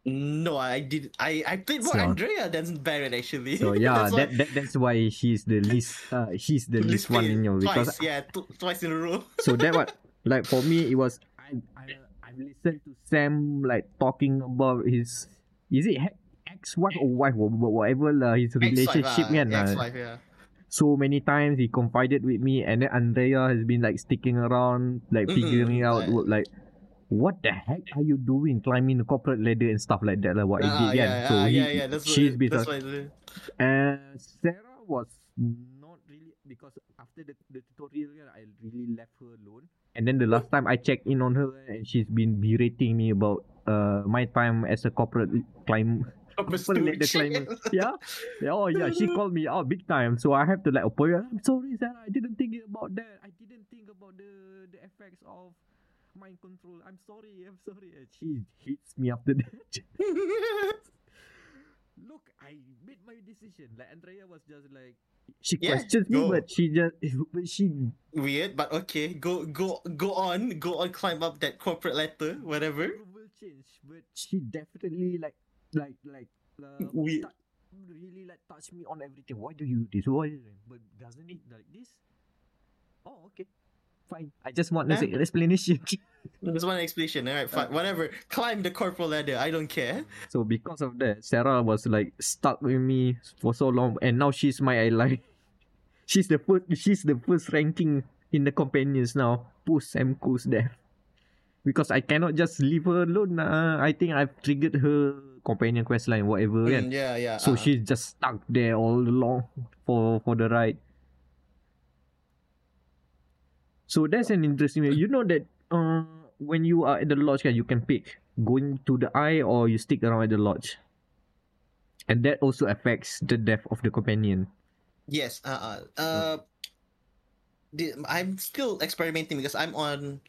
No, I did. I I played more So- Andrea than Barrett actually. So yeah, That's why- that, that that's why she's the least uh, she's the least one in your because twice, yeah, t- twice in a row. so that what like for me it was I I I've listened to Sam like talking about his is it ex wife or wife or whatever lah his relationship kan ah. Ex-wife, yeah. so many times he confided with me and then Andrea has been like sticking around like Mm-mm, figuring out what, like what the heck are you doing climbing the corporate ladder and stuff like that lah what he Ah, did kan yeah, so ah, he, yeah, yeah. That's she's what. been That's like- why. and Sarah was because after the, the tutorial I really left her alone. And then the last time I checked in on her and she's been berating me about uh my time as a corporate climb Proper corporate ladder climber. Yeah. yeah. Oh yeah, she called me out big time. So I have to like apologize. I'm sorry, Sarah. I didn't think about that. I didn't think about the the effects of mind control. I'm sorry. I'm sorry. And she hits me after that. Look, I made my decision. Like Andrea was just like she Yeah, questions me, go. but she just but she Weird, but okay. Go, go, go on. Go on. Climb up that corporate ladder, whatever. will change, but she definitely like like like uh, Weird. really like touch me on everything. Why do you do this? Why? But doesn't it like this? Oh, okay, fine. I just want an explanation. There's one explanation. All right, fine. Whatever. Climb the corporate ladder. I don't care. so because of that, Sarah was like stuck with me for so long, and now she's my ally. she's the first. She's the first ranking in the companions now. Post Sam Coe's death. Because I cannot just leave her alone. Uh, I think I've triggered her companion quest line, whatever. Mm, yeah, yeah. So uh, she's just stuck there all along for for the ride. So that's an interesting. You know that uh, when you are at the lodge, you can pick going to the eye or you stick around at the lodge, and that also affects the death of the companion. Yes. Uh. Uh. uh the, I'm still experimenting because I'm on.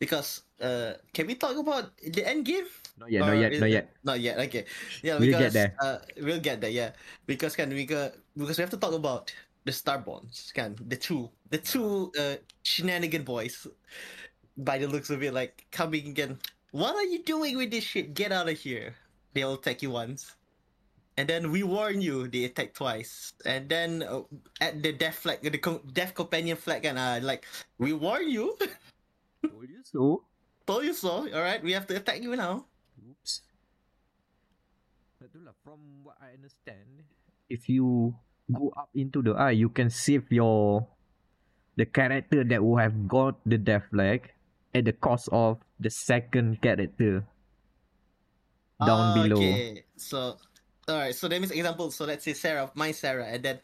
Because uh, can we talk about the end game? Not yet, not yet, not yet. Not yet. Okay. Yeah, We'll because get there. Uh, we'll get there. Yeah, because can we go? Because we have to talk about the Starborns. Can the two, the two uh, shenanigan boys, by the looks of it, like coming again. What are you doing with this shit? Get out of here! They'll attack you once, and then we warn you. They attack twice, and then uh, at the death flag, the co- death companion flag, and uh, like we warn you. Told you so. Told you so. All right, we have to attack you now. Oops. But from what I understand, if you go up into the eye, you can save your the character that will have got the death flag at the cost of the second character down Ah, below. Okay, so all right, so that means example. So let's say Sarah, my Sarah, and then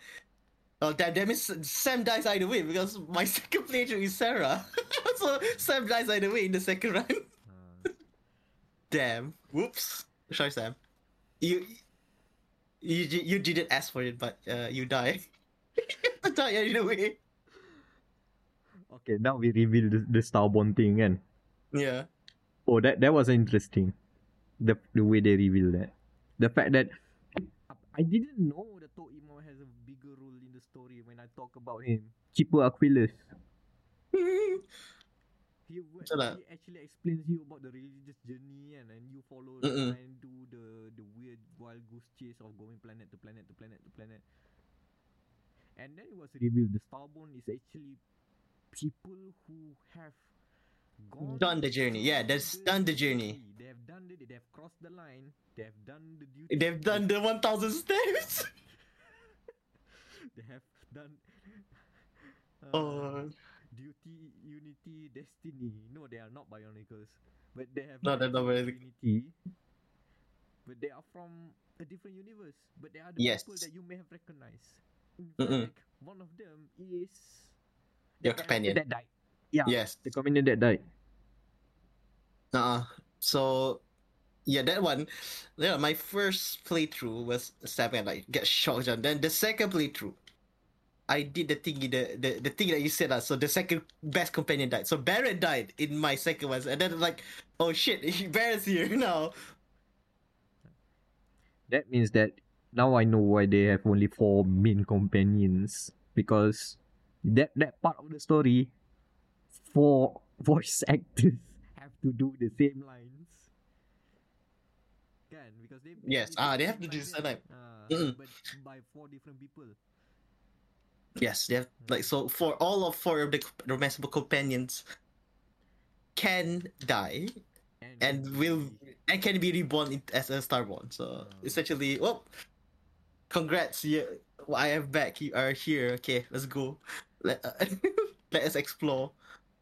oh that that means Sam dies either way because my second playthrough is Sarah. so Sam dies either way in the second run. Uh, Damn. Whoops. Sorry, Sam. You you you didn't ask for it, but uh, you die. die either way. Okay, now we reveal the, the Starborn thing kan. Yeah. Oh, that that was interesting. The the way they reveal that. The fact that I didn't know that Toimo has a bigger role in the story when I talk about him. Keeper Aquilus. He, wa- he actually explains you about the religious journey and and you follow Mm-mm. and do the the weird wild goose chase of going planet to planet to planet to planet. And then it was revealed the Starborn is actually people who have gone Done the journey. Yeah, that's done the journey. They have done it. They have crossed the line. They have done the duty. They've done the 1000 steps. They have done. Oh. Duty, unity, destiny. No, they are not Bionicles, but they have. No, they're not Unity, but they are from a different universe. But they are the Yes. people that you may have recognized. In Mm-mm. one of them is Your companion. that died. Yeah, Yes. the companion that died. Uh, so yeah, that one. Yeah, my first playthrough was seven. Like get shocked, and then the second playthrough, I did the thing the the, the thing that you said. Uh, so the second best companion died. So Barrett died in my second one, and then like, oh shit, Barrett's here now. That means that now I know why they have only four main companions because that that part of the story, four voice actors have to do the same lines. Kan? Because they Yes, they ah, they have to do the same line. Mm-mm. but by four different people. Yes, they have like so for all of four of the romanceable companions can die and will and can be reborn as a Starborn. So Oh. essentially, well, congrats, yeah, I have back. You are here. Okay, let's go. Let uh, let us explore.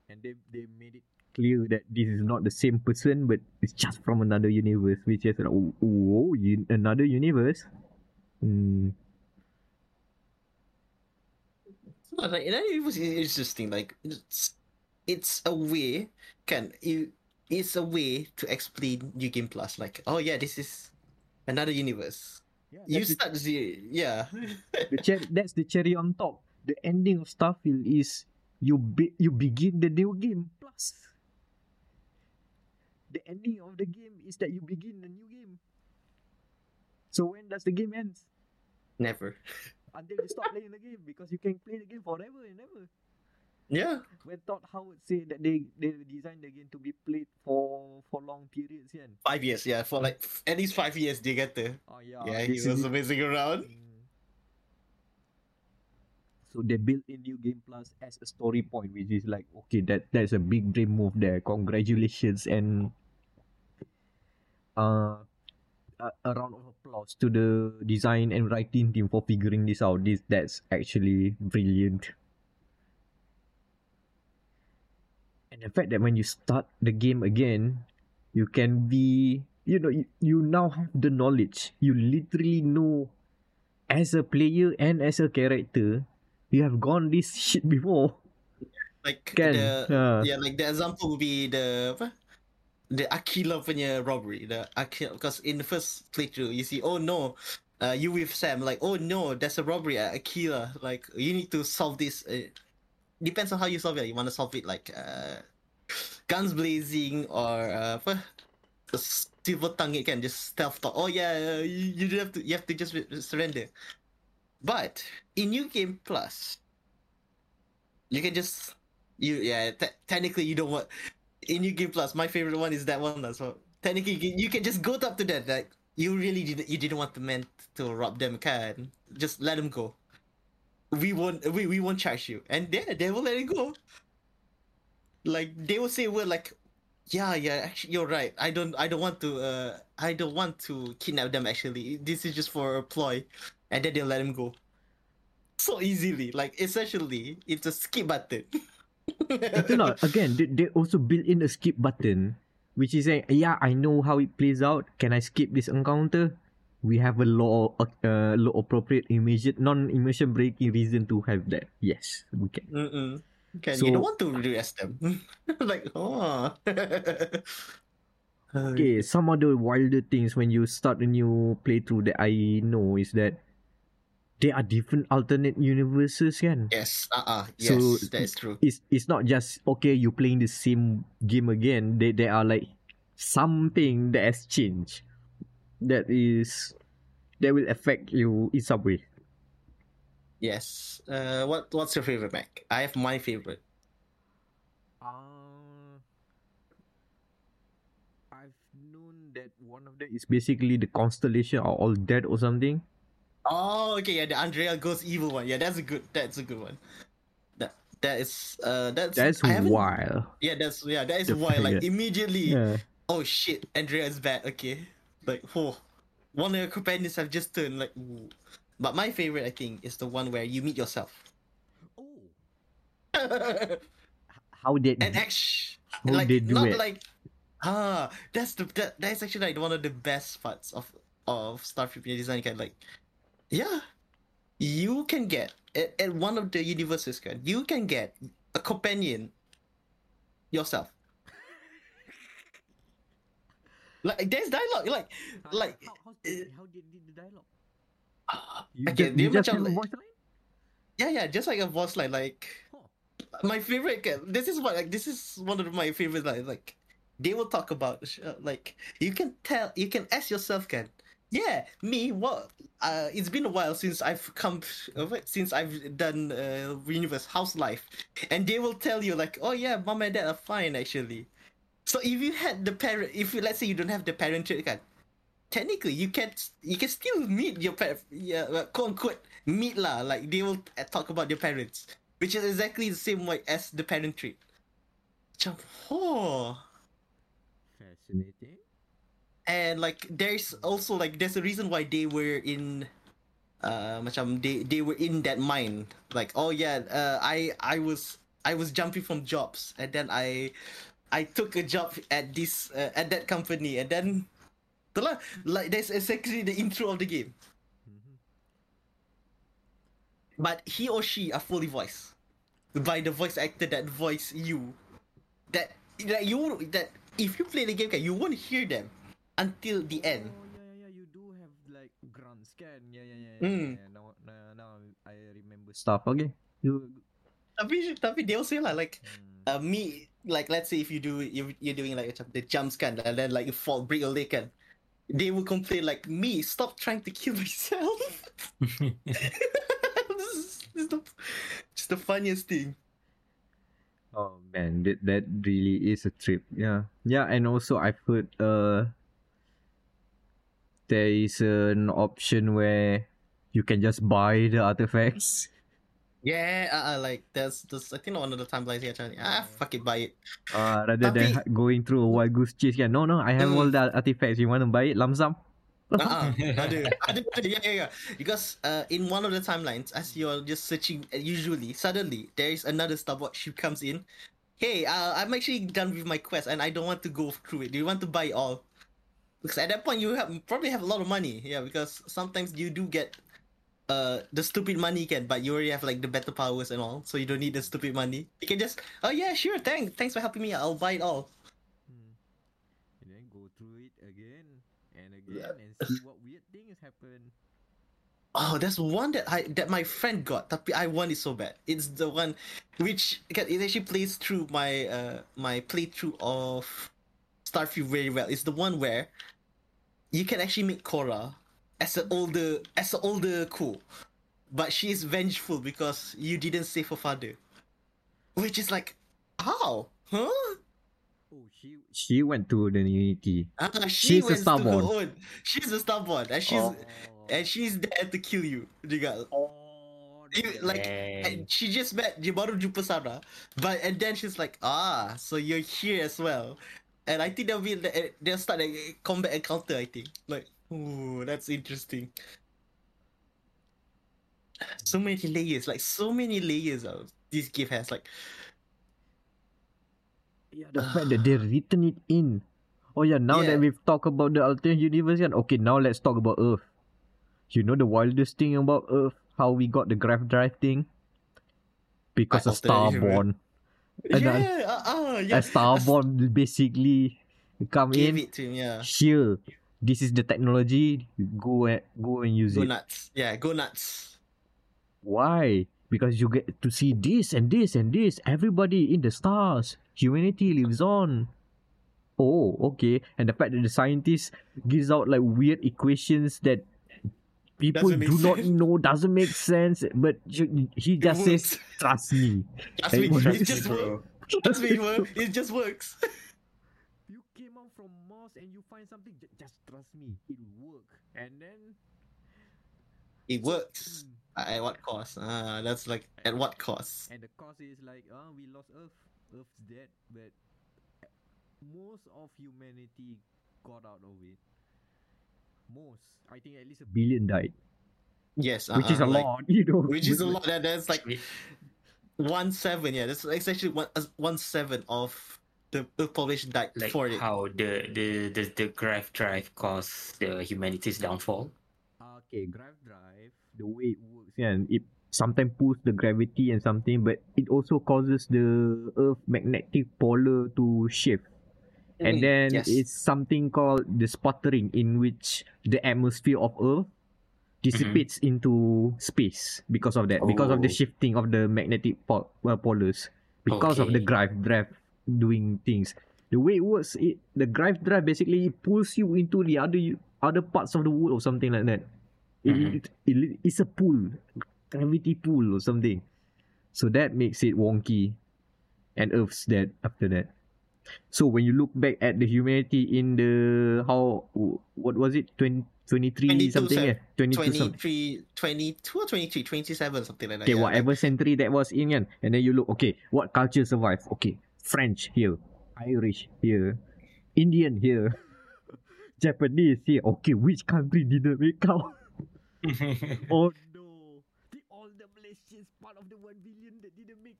and they they made it clear that this is not the same person, but it's just from another universe, which is like, oh, oh un- another universe. Hmm. So, like it was interesting. Like it's it's a way can you it's a way to explain New Game Plus. Like oh yeah, this is another universe. Yeah, You that's the- start yeah. the cherry that's the cherry on top. The ending of Starfield is you be, you begin the new game plus. The ending of the game is that you begin the new game. So when does the game ends? Never. Until you stop playing the game because you can play the game forever and ever. Yeah. When Todd Howard said that they they designed the game to be played for for long periods, yeah. Five years, yeah, for like at least five years they get there. Oh yeah. Yeah, he was amazing around. Mm. So they built in New Game Plus as a story point, which is like, okay, that that's a big dream move there. Congratulations and uh, a, a round of applause to the design and writing team for figuring this out. This that's actually brilliant. And the fact that when you start the game again, you can be, you know, you, you now have the knowledge. You literally know as a player and as a character, you have gone this shit before. Like can, the Ha. yeah, like the example would be the? The Akila punya robbery. The Akila because in the first playthrough you see, oh no, uh, you with Sam like, oh no, there's a robbery at Akila. Like you need to solve this. Uh, depends on how you solve it. You want to solve it like uh, guns blazing or uh, apa? Silver tongue it can just stealth talk. Oh yeah, you, you don't have to. You have to just surrender. But in New Game Plus, you can just you yeah. Te- technically, you don't want in New Game Plus. My favorite one is that one. So technically, you can, you can just go up to that. Like you really didn't you didn't want the man to rob them, can just let them go. We won't we, we won't charge you, and then they will let it go. Like they will say we're like, yeah yeah actually you're right. I don't I don't want to uh I don't want to kidnap them. Actually, this is just for a ploy, and then they'll let him go. So easily, like essentially, it's a skip button. Itu lah, again, they, they also built in a skip button, which is saying, yeah, I know how it plays out. Can I skip this encounter? We have a law, uh, law appropriate immediate, non-immersion breaking reason to have that. Yes, we can. Mm-mm. Can So- you don't want to arrest them? like oh. Okay, some other wilder things when you start a new playthrough that I know is that there are different alternate universes kan. Yes. Uh uh So- Yes, that is true. It's it's not just okay you playing the same game again. They there are like something that has changed. That is that will affect you in some way. Yes. Uh, what what's your favorite Meck? I have my favorite. Uh, I've known that one of them is basically the constellation are all dead or something. Oh, okay, yeah, the Andrea goes evil one. Yeah, that's a good. That's a good one. That that is uh that's That's wild. Yeah, that's yeah, that is The why like immediately. Yeah. Oh shit, Andrea is bad. Okay, like oh, one of your companions have just turned like. Ooh. But my favorite, I think, is the one where you meet yourself. Oh. How did actually, How like do not it? like, ah, that's the that, that's actually like one of the best parts of of Starfield design. Kind like, yeah, you can get at, at one of the universes. Can you can get a companion yourself. Like there's dialogue, like like how, how, uh, how did the dialogue? ah, You okay, just, dia you just macam use like- voice line? yeah, yeah, just like a voice line. Like Huh. my favorite. This is what like this is one of my favorite lines. Like they will talk about uh, like you can tell you can ask yourself, can yeah me what uh it's been a while since I've come uh, since I've done uh universe house life, and they will tell you like oh yeah mom and dad are fine actually. So if you had the parent, if you let's say you don't have the parent trait, kan, technically you can you can still meet your parent, yeah, quote unquote meet lah. Like they will uh, talk about their parents, which is exactly the same way as the parent trait. Macam, oh, Fascinating. And like there's also like there's a reason why they were in uh macam they they were in that mind like oh yeah uh, I I was I was jumping from jobs. And then I I took a job at this uh, at that company. And then itulah, like that's exactly the intro of the game. Mm-hmm. but he or she are fully voiced by the voice actor that voice you. That that you that if you play the game you won't hear them until the end Oh yeah, yeah, yeah. You do have like grunts, can? Yeah, yeah, yeah. Mm. yeah, yeah. Now, now, now I remember stuff. Okay. You. tapi tapi they also lah like Mm. uh, me like let's say if you do you you're doing like macam the jump scan and then like you fall break your leg kan they will complain like me stop trying to kill myself this is, this is the, just the funniest thing Oh man, that that really is a trip. Yeah, yeah, and also I've heard uh there is an option where you can just buy the artifacts. yeah uh, uh, like there's this I think one of the timelines here trying ah fuck it buy it Uh, rather than Tapi- ha- going through a wild goose chase. Yeah, no, no, I have Mm. all the artifacts. You want to buy it? Lump sum? uh-uh. ada, ada, ada, yeah, yeah, yeah. Because uh, in one of the timelines, as you're just searching, uh, usually, suddenly, there is another Starbucks ship comes in. Hey, uh, I'm actually done with my quest and I don't want to go through it. Do you want to buy it all? Because at that point, you have probably have a lot of money. Yeah, because sometimes you do get uh the stupid money can but you already have like the better powers and all so you don't need the stupid money you can just oh yeah sure thanks thanks for helping me i'll buy it all Hmm. And then go through it again and again Yeah. and see what weird things happen. Oh, there's one that I that my friend got, tapi I want it so bad. It's the one which it actually plays through my uh my playthrough of Starfield very well. It's the one where you can actually meet Cora as an older as an older Ko, but she is vengeful because you didn't save her father, which is like, how? Huh? Oh, she she went to the Unity. Ah, she She's a stubborn. to her own. She's a stubborn, and she's oh. and she's there to kill you. Juga. oh, You, like and she just met dia baru jumpa Sarah but and then she's like ah so you're here as well and I think they'll be they'll start a combat encounter I think like ooh that's interesting so many layers like so many layers of this game has like Yeah, the fact that they've written it in. Oh yeah, now that we've talked about the alternate universe, and okay, now let's talk about Earth. You know the wildest thing about Earth? How we got the grav drive thing? Because Ah, of alternate Starborn. Yeah uh, uh, yeah A Starborn basically come gave in. it to him yeah Here, this is the technology. Go and go and use go it. Go nuts yeah go nuts Why? Because you get to see this and this and this. Everybody in the stars. Humanity lives on. Oh, okay. And the fact that the scientist gives out like weird equations that people Doesn't make do not know doesn't make sense. But he he just says, works. "Trust me." Trust me, what just Bro. works. Trust me, bro. It just works. You came out from Mars and you find something. Just trust me, it will work. And then It works. At what cost? Ah, that's like at what cost? And the cost is like, oh, we lost Earth. Earth's dead. But most of humanity got out of it. Most. I think at least a billion died. Yes, which is a uh-uh, like- lot, you know. Which is a lot. That that's like one seven. Yeah, that's it's actually one uh, one seven of the Earth population died Like for it. how the the the the grav drive caused the humanity's downfall. Okay, grav drive, the way it works, yeah, it sometimes pulls the gravity and something, but it also causes the Earth magnetic polar to shift. And then yes. it's something called the sputtering, in which the atmosphere of Earth dissipates into space because of that, because of the Oh. shifting of the magnetic pol- uh, polars, because of the drive drive doing things. The way it works, it the drive drive basically it pulls you into the other other parts of the world or something like that. It, Mhm. it, it- it's a pull, gravity pull or something. So that makes it wonky, and Earth's dead after that. So when you look back at the humanity in the how what was it? 20, 23 22 something yeah. 22 something. 23, 22 or 23, 27, something like that. okay yeah, whatever century that was in kan? And then you look okay what culture survived? Okay French here Irish here Indian here Japanese here. Okay which country didn't make out? Oh no. The all the Malaysians part of the 1 billion that didn't make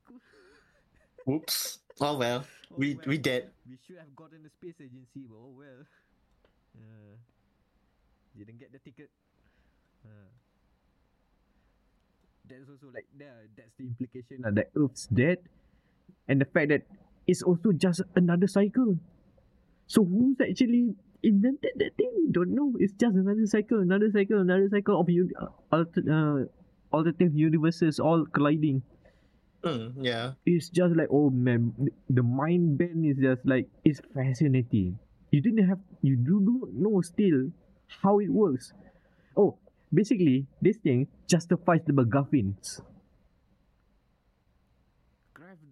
Oops. Oh well, we we dead. We should have gotten the space agency, but oh well. Uh, didn't get the ticket. Uh, that's also like there. That's the implication uh, that Earth's dead, and the fact that it's also just another cycle. So who's actually invented that thing? We don't know. It's just another cycle, another cycle, another cycle of un- uh, alter- uh, alternative universes all colliding Mm, yeah. it's just like oh man the mind bend is just like it's fascinating. You didn't have you do not know still how it works. Oh basically this thing justifies the MacGuffins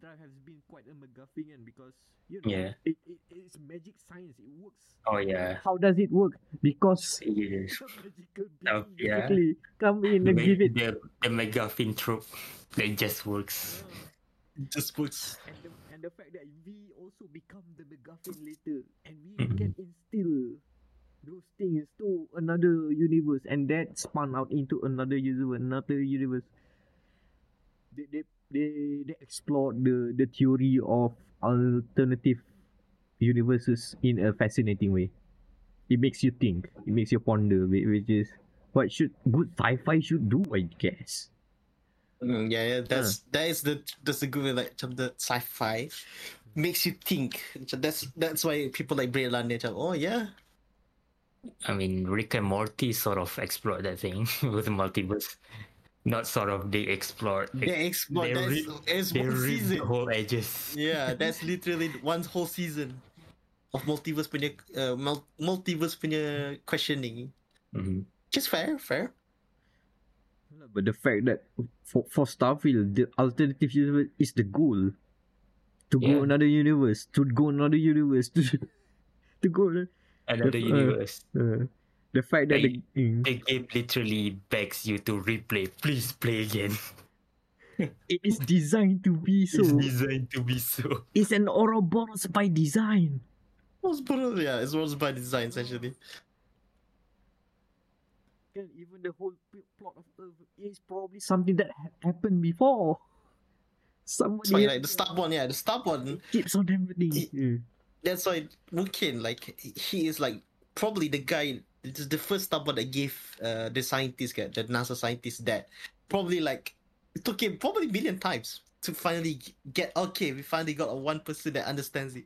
Drive has been quite a MacGuffin and because you know Yeah. it, it, it's magic science it works Oh yeah. how does it work because Yeah. some magical Oh, yeah. come in The, and give it the, the MacGuffin trope that just works. It just works. and the, and the fact that we also become the MacGuffin later and we Mhm. can instill those things to another universe and that spun out into another universe another universe they they they, they explored the the theory of alternative universes in a fascinating way it makes you think it makes you ponder which is what should good sci-fi should do i guess Mm, yeah, yeah, that's that is the that's the good way, like macam the sci-fi makes you think. That's that's why people like Bray London. macam, Oh yeah, I mean, Rick and Morty sort of explored that thing with the multiverse. Not sort of they explored. they explore. they That's rip- it's they one season. the whole edges. Yeah, that's literally one whole season of multiverse punya uh, mul- multiverse punya questioning. Mhm. Just fair, fair. But the fact that for, for Starfield, the alternative universe is the goal. To go another universe, to go another universe, to, to go. ano- Another uh, universe. Uh, the fact that the, mm, The game literally begs you to replay. Please play again. it is designed to be so. It's designed to be so. It's an Ouroboros by design. It was brutal, yeah, it was by design essentially. And even the whole plot of Earth is probably something that ha- happened before. Somebody That's why like the start one, yeah, the start one. keeps on happening. It- Yeah. That's why Wukin, like he is like probably the guy. This is the first one that gave uh, the scientist, guy, the NASA scientist, that probably like it took him probably a million times to finally get okay. We finally got a one person that understands it.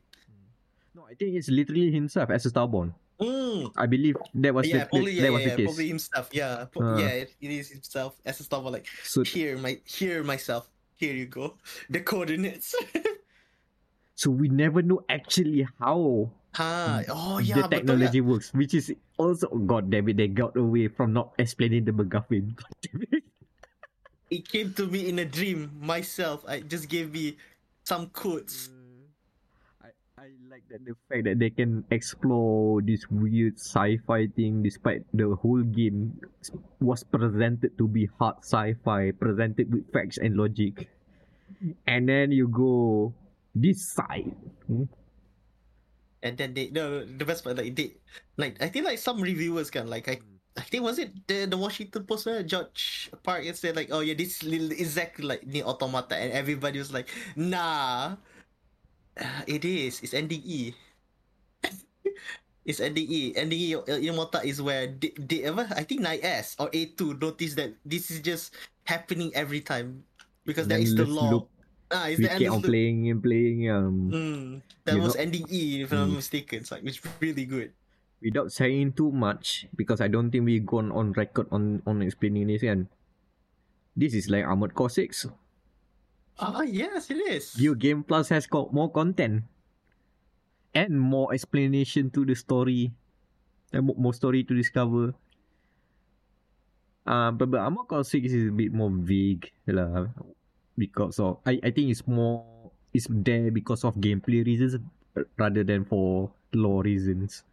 No, I think it's literally himself as a Starborn. Mm. I believe that was yeah, the probably, that yeah, was yeah, the case. probably himself. Yeah, Uh. yeah, it, it is himself as a stuff like So here, my here myself. Here you go, the coordinates. so we never know actually how ah, oh the yeah, betul technology works, which is also god damn it, they got away from not explaining the MacGuffin. God damn it. It came to me in a dream myself. I just gave me some codes. I, I like that the fact that they can explore this weird sci-fi thing despite the whole game was presented to be hard sci-fi, presented with facts and logic. And then you go this side. hmm? And then they no the best part like they like I think like some reviewers can like I I think was it the the Washington Post uh, Gene Park said like oh yeah this is exactly like Nier Automata. And everybody was like nah. It is. It's NDE it's. NDE NDE Automata is where they, they ever I think 9S or A2 noticed that this is just happening every time. Because that is the law. Ah it's We the keep on loop. playing and playing um Mm, that was know- NDE if I'm Mm. not mistaken so it's really good without saying too much because I don't think we've gone on record on on explaining this kan. This is like Armored Core 6. Ah, yes, it is. Video Game Plus has got more content and more explanation to the story and more story to discover. Uh, but, but Armored Core 6 is a bit more vague lah because of I, I think it's more it's there because of gameplay reasons rather than for lore reasons.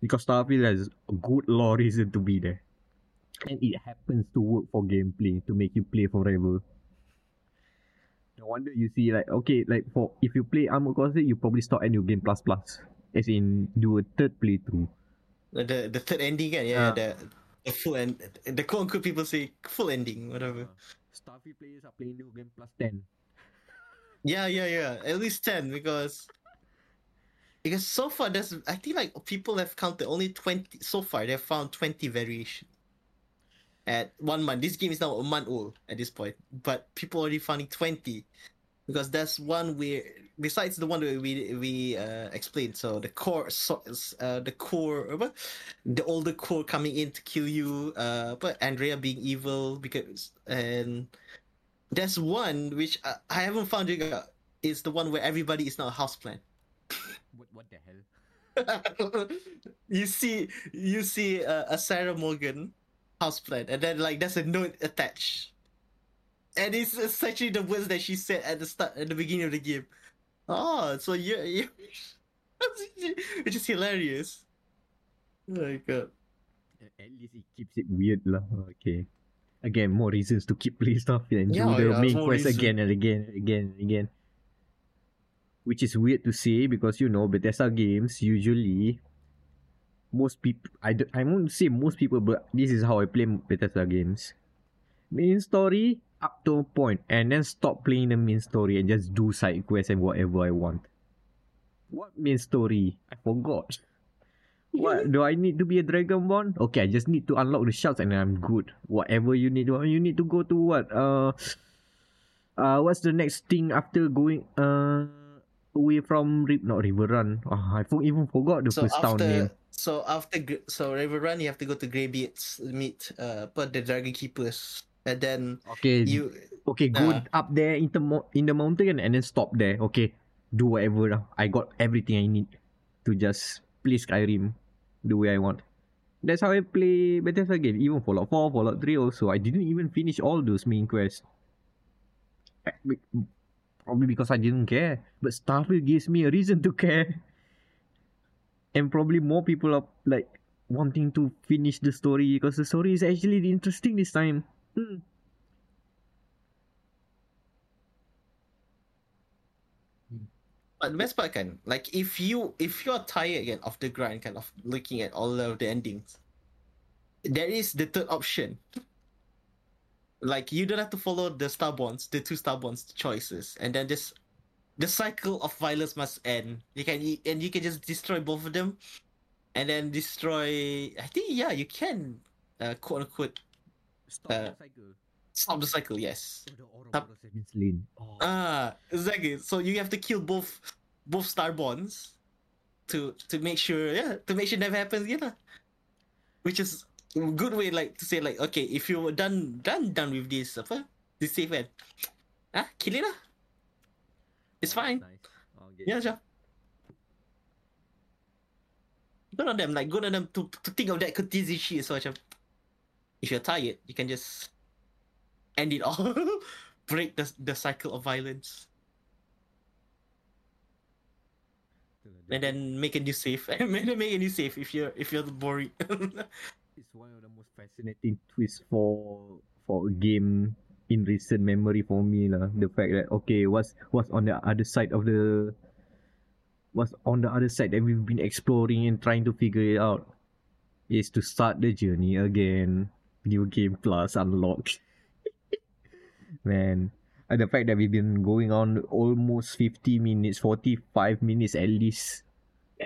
Because Starfield has a good lore reason to be there. And it happens to work for gameplay to make you play forever. No wonder you see like okay like for if you play Armored Core you probably start at New Game Plus Plus. As in do a third playthrough. The the, third ending, kan? Yeah, Ah. the the full end. The quote unquote people say full ending, whatever. Starfield players are playing New Game Plus 10. Yeah, yeah, yeah. At least ten because because so far there's I think like people have counted only twenty so far. They've found twenty variation at one month. This game is now a month old at this point, but people already finding twenty because that's one where besides the one that we we uh, explained. So the core, so, uh, the core, apa? the older core coming in to kill you. Uh, but Andreja being evil because and there's one which I, I haven't found juga. Is the one where everybody is now a houseplant. What, what the hell? you see, you see uh, a Sarah Morgan houseplant, and then like there's a note attached, and it's essentially the words that she said at the start, at the beginning of the game. Oh, so you, you which is hilarious. Oh my god. At least it keeps it weird lah. Okay. Again, more reasons to keep playing stuff and Yeah, do the yeah, main quest reason. again and again and again and again. Which is weird to say because you know Bethesda games usually most people I don't, I won't say most people but this is how I play Bethesda games. Main story up to a point and then stop playing the main story and just do side quests and whatever I want. What main story? I forgot. What do I need to be a Dragonborn? Okay, I just need to unlock the shards and I'm good. Whatever you need, you need to go to what? Uh, uh, what's the next thing after going uh away from Rip? Not River Run. Oh, I even forgot the So first town name. so after, so River Run, you have to go to Greybeards meet uh, but the Dragon Keepers, and then Okay, you okay, go uh, up there in the mo- in the mountain and then stop there. Okay, do whatever. I got everything I need to just play Skyrim the way I want. That's how I play Bethesda game. Even Fallout 4, Fallout 3 also. I didn't even finish all those main quests. Eh, Probably because I didn't care. But Starfield gives me a reason to care. And probably more people are like wanting to finish the story because the story is actually interesting this time. Hmm. But the best part kan, like if you if you're tired again of the grind, kind of looking at all of the endings, there is the third option. Like you don't have to follow the Starborns, the two Starborns choices, and then just the cycle of violence must end. You can and you can just destroy both of them, and then destroy. I think yeah, you can, uh, quote unquote, Stop Uh, the cycle. stop the cycle. Yes. So the have been. Oh. Ah, exactly. So you have to kill both both Starborns, to to make sure yeah to make sure never happens again lah. Which is a good way like to say like okay if you're done done done with this apa this save kan ah kill it lah. It's fine. Nice. Okay. Yeah, sure. Good on them, like good on them to, to think of that courtesy shit. So macam, if you're tired, you can just end it all, break the the cycle of violence, and then make a new save. and then make a new save if you're if you're boring. it's one of the most fascinating twists for for a game in recent memory for me lah. The fact that okay, what's what's on the other side of the what's on the other side that we've been exploring and trying to figure it out is to start the journey again. New game plus unlocked. Man. And the fact that we've been going on almost 50 minutes, 45 minutes at least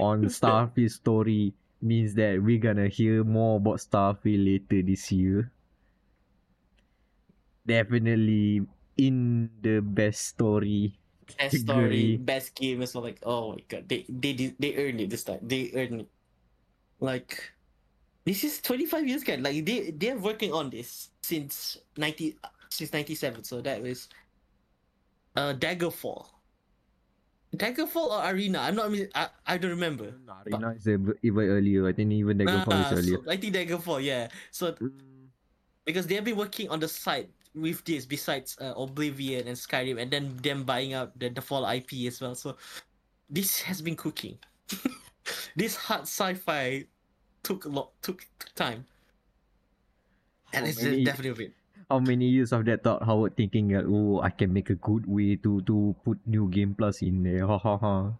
on Starfield story means that we're gonna hear more about Starfield later this year. Definitely in the best story. best story, best game as well. Like, oh my god, they they they earned it this time. They earned it. Like, this is twenty five years guys. Like they they're working on this since ninety since ninety seven. So that was, uh, Daggerfall. Daggerfall or Arena? I'm not. I I don't remember. Arena is ev- even earlier. I think even Daggerfall is Ah, earlier. so I think Daggerfall. Yeah. So Mm, because they've been working on the side with this besides uh, Oblivion and Skyrim, and then them buying out the, the Fall IP as well. So this has been cooking. this hard sci-fi took a lot took, took time, and How it's many- definitely of it. How many years of that Todd Howard thinking that oh I can make a good way to to put new game plus in there. Ha ha ha.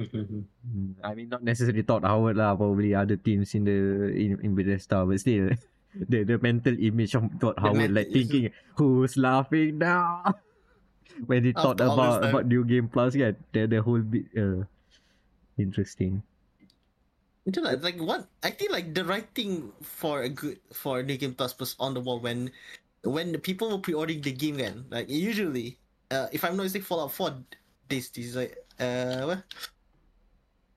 Mm, I mean, not necessarily Todd Howard lah. Probably other teams in the in, in Bethesda, but still, the the mental image of thought The Howard like thinking who's laughing now when he thought about about new game plus. Yeah, the the whole bit uh interesting. Know, like what I think like the writing for a good for new game plus was on the wall when when the people were pre-ordering the game then like usually uh if I'm not mistaken Fallout 4 this this is like uh what?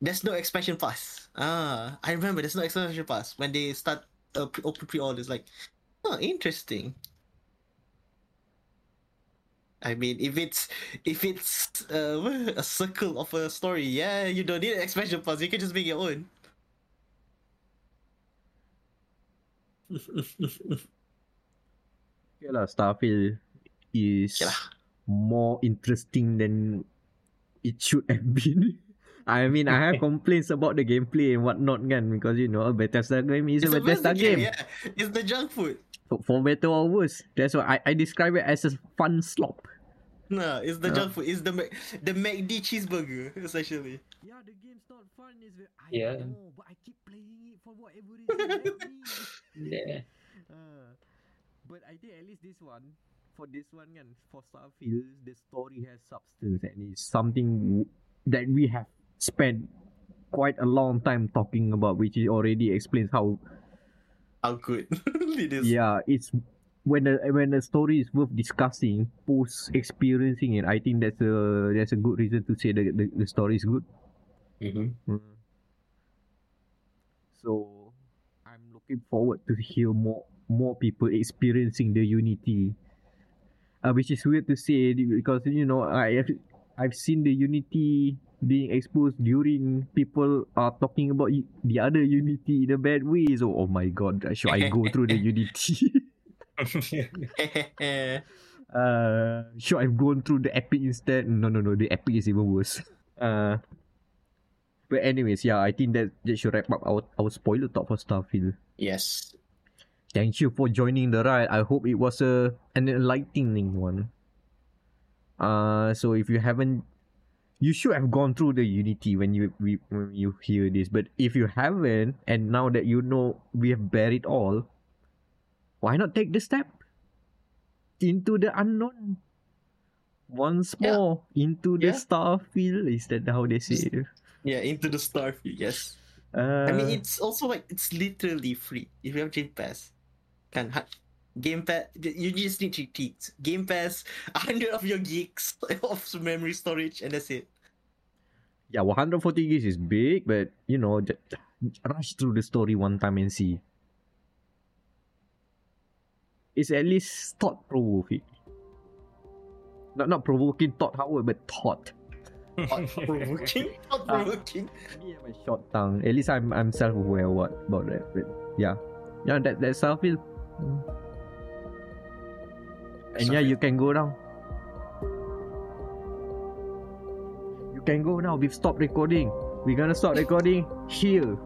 there's no expansion pass. Ah I remember there's no expansion pass when they start uh, pre- open pre-orders like oh interesting. I mean if it's if it's uh a circle of a story yeah you don't need an expansion pass you can just make your own Okay lah, Starfield is Okay lah. more interesting than it should have been. I mean, I have complaints about the gameplay and whatnot, kan, because you know, a Bethesda game is It's a a Bethesda Bethesda game. Yeah, it's the junk food. For, for better or worse, that's why I, I describe it as a fun slop. No, it's the Yeah. junk food. It's the the McD cheeseburger essentially. Yeah, the game's not fun. It's very, I Yeah. know, but I keep playing it for whatever reason. Yeah. Uh, but I think at least this one, for this one, kan, for Starfield, the story has substance and it's something that we have spent quite a long time talking about, which it already explains how How good it is. yeah it's when the when the story is worth discussing post experiencing it. I think that's a that's a good reason to say that the, the story is good. Mm-hmm. Mm. So I'm looking forward to hear more more people experiencing the unity. Uh, which is weird to say because you know I have I've seen the unity being exposed during people are talking about the other unity in a bad way. So oh my god, should I go through the unity? uh, should I've gone through the epic instead? No, no, no. The epic is even worse. Uh, but anyways, yeah, I think that that should wrap up our our spoiler talk for Starfield. yes. Thank you for joining the ride. I hope it was a an enlightening one. Uh, so if you haven't, you should have gone through the Unity when you we, when you hear this. But if you haven't, and now that you know we have buried all, why not take the step into the unknown? Once Yeah. more into the Yeah. Starfield. Is that how they say it? Yeah, into the Starfield. Yes. Uh, I mean, it's also like it's literally free if you have Game Pass. Can Game Pass, you just need to cheat. Game Pass, hundred of your gigs of memory storage, and that's it. yeah, 140 gigs is big, but you know, just rush through the story one time and see. It's at least thought provoking. Not not provoking Todd Howard, but thought. Thought-provoking. Thought-provoking. Me and my short tongue. At least I'm I'm self aware what about that. But yeah. Yeah, that that self feel. And yeah, you can go now. You can go now. We've stopped recording. We're gonna stop recording here.